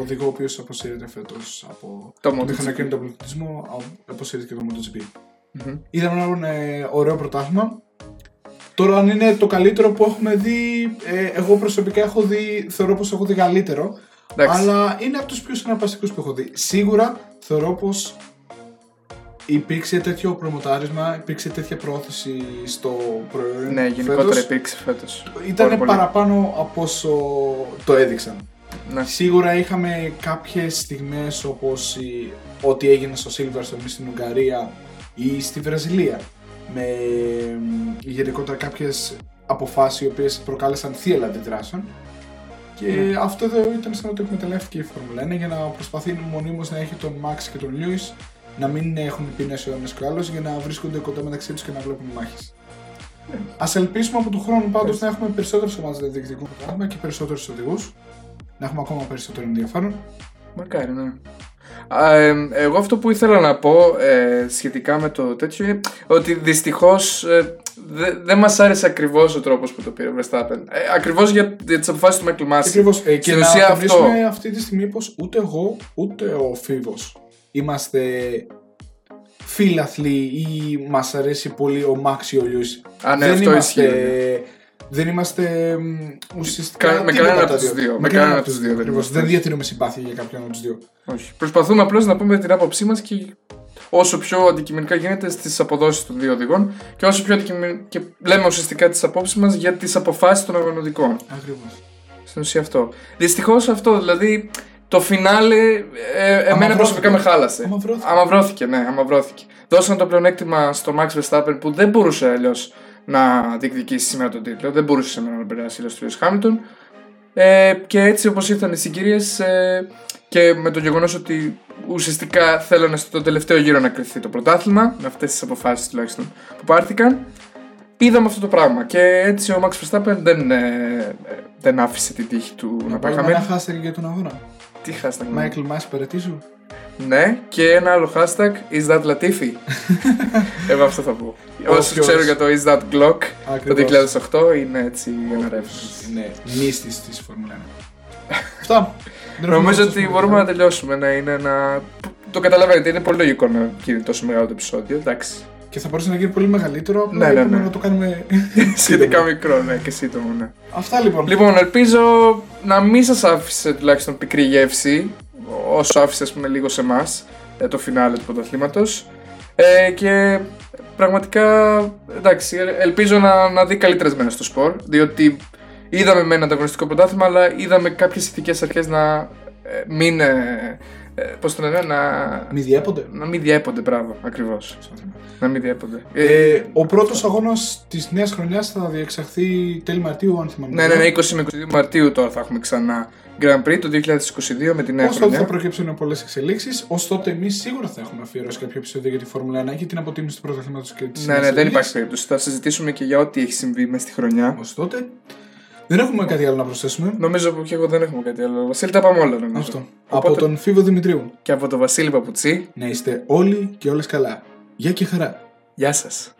οδηγό ο οποίος αποσύρεται φέτος από Το το MotoGP. μηχανοκίνητο πολιτισμό, α- αποσύρεται και το MotoGP. Μμμ. Ήταν ένα ε, ωραίο πρωτάθλημα. Τώρα, αν είναι το καλύτερο που έχουμε δει, ε, εγώ προσωπικά έχω δει, θεωρώ πως έχω δει καλύτερο. Εντάξει. Αλλά είναι από τους πιο συναρπαστικούς που έχω δει. Σίγουρα θεωρώ πως υπήρξε τέτοιο προμοτάρισμα, υπήρξε τέτοια πρόθεση στο προϊόν. Ναι, γενικότερα φέτος. υπήρξε φέτος. Ήταν παραπάνω από όσο το έδειξαν. Ναι. Σίγουρα είχαμε κάποιες στιγμές όπως η... ό,τι έγινε στο Silverstone στην Ουγγαρία ή στη Βραζιλία με μ, γενικότερα κάποιες αποφάσεις οι οποίες προκάλεσαν θύελα αντιδράσεων και Ναι. αυτό εδώ ήταν σαν να το εκμεταλλεύτηκε η Φόρμουλα 1 για να προσπαθεί μονίμως να έχει τον Max και τον Lewis να μην έχουν πίνες ο ένας και ο άλλος για να βρίσκονται κοντά μεταξύ τους και να βλέπουν μάχες. Α ελπίσουμε από του χρόνου πάντως να έχουμε περισσότερες ομάδες να διεκδικούν το πράγμα και περισσότερους οδηγούς. Να έχουμε ακόμα περισσότερο ενδιαφέρον. Μακάρι, ναι. Α, ε, εγώ αυτό που ήθελα να πω ε, σχετικά με το τέτοιο είναι ότι δυστυχώς δεν μας άρεσε ακριβώς ο τρόπος που το πήρε ο Verstappen. Ε, ακριβώς για, για τις αποφάσεις του Michael Masi. Ακριβώς. Ε, και Στην να ουσία τονίσουμε αυτό. αυτή τη στιγμή πως ούτε εγώ ούτε ο Φίβος είμαστε φίλαθλοι ή μας αρέσει πολύ ο Μάξ ή ο Λιούις. Α, ναι, δεν αυτό είμαστε, ισχύει. Δεν είμαστε μ, ουσιαστικά. Κα- με τίποτα κανέναν τα από τους δύο. Με κανέναν από τους δύο δεν Ακριβώς. είμαστε. Δεν διατηρούμε συμπάθεια για κάποιον από τους δύο. Όχι. Προσπαθούμε απλώς να πούμε την άποψή μας και όσο πιο αντικειμενικά γίνεται στις αποδόσεις των δύο οδηγών και όσο πιο αντικειμενικά. και λέμε ουσιαστικά τις απόψεις μας για τις αποφάσεις των αγωνιστικών. Ακριβώς. Στην ουσία αυτό. Δυστυχώς αυτό, δηλαδή το φινάλε ε, εμένα Αμαυρώθηκε. προσωπικά με χάλασε. Αμαυρώθηκε. Αμαυρώθηκε, ναι, αμαυρώθηκε. Δώσαν το πλεονέκτημα στο Max Verstappen που δεν μπορούσε αλλιώς να διεκδικήσει σήμερα τον τίτλο. Δεν μπορούσε σήμερα να περάσει ο Lewis Hamilton. Ε, και έτσι όπως ήρθαν οι συγκυρίες ε, και με το γεγονός ότι ουσιαστικά θέλανε στο τελευταίο γύρο να κρυφθεί το πρωτάθλημα, με αυτές τις αποφάσεις τουλάχιστον που πάρθηκαν, είδαμε αυτό το πράγμα. Και έτσι ο Max Verstappen δεν, ε, ε, δεν άφησε την τύχη του να, Να πάει πάρουμε χαμένη. ένα hashtag για τον αγώνα. Τι hashtag. Μάικλ Μάση περαιτήσου. Ναι, και ένα άλλο hashtag is that Latifi; [laughs] Εγώ αυτό θα πω. Όσοι Όποιος- ξέρουν για το is that Glock το Ακριβώς. 2008 είναι έτσι ένα reference. Ναι, μίστη της Φόρμουλα 1. Αυτά. Δεν έχουμε Νομίζω να ότι προσθέσουμε μπορούμε να τίποτα. τελειώσουμε. Ναι, είναι ένα... Το καταλαβαίνετε, είναι πολύ λογικό να γίνει τόσο μεγάλο το επεισόδιο. Εντάξει. Και θα μπορούσε να γίνει πολύ μεγαλύτερο. Απλά Ναι, ναι, είπαμε ναι. να το κάνουμε. [laughs] Σχετικά μικρό, ναι, και σύντομο, ναι. Αυτά λοιπόν. Λοιπόν, ελπίζω να μην σας άφησε τουλάχιστον πικρή γεύση, όσο άφησε ας πούμε, λίγο σε εμάς το φινάλε του πρωταθλήματος. Ε, και πραγματικά εντάξει, ε- ελπίζω να, να δει καλύτερες μέρες στο σπορ, διότι είδαμε με ένα ανταγωνιστικό πρωτάθλημα, αλλά είδαμε κάποιες ηθικές αρχές να ε, μην. Ε, ε, πώς το λένε, να, Μη διέπονται. να μην διέπονται, μπράβο, ακριβώς. Να μην διέπονται. Ε, ο πρώτος αγώνας της νέας χρονιάς θα διεξαχθεί τέλη Μαρτίου, αν θυμάμαι. Ναι, ναι, ναι, 20 με 22 Μαρτίου τώρα θα έχουμε ξανά Grand Prix το 2022 με τη νέα Ωστόσο θα χρονιά. προκύψουν πολλές εξελίξεις. Ωστότε εμείς σίγουρα θα έχουμε αφιερώσει κάποιο επεισόδιο για τη Φόρμουλα 1 και την αποτίμηση του πρωταθλήματος και της Ναι, ναι, δεν υπάρχει περίπτωση. Θα συζητήσουμε και για ό,τι έχει συμβεί μέσα στη χρονιά. Ωστότε δεν έχουμε κάτι άλλο να προσθέσουμε. Νομίζω που και εγώ δεν έχουμε κάτι άλλο. Βασίλη, τα πάμε όλα νομίζω. Αυτό. Οπότε- Από τον Φίβο Δημητρίου. Και από τον Βασίλη Παπουτσί, Να είστε όλοι και όλες καλά. Γεια και χαρά. γεια σας.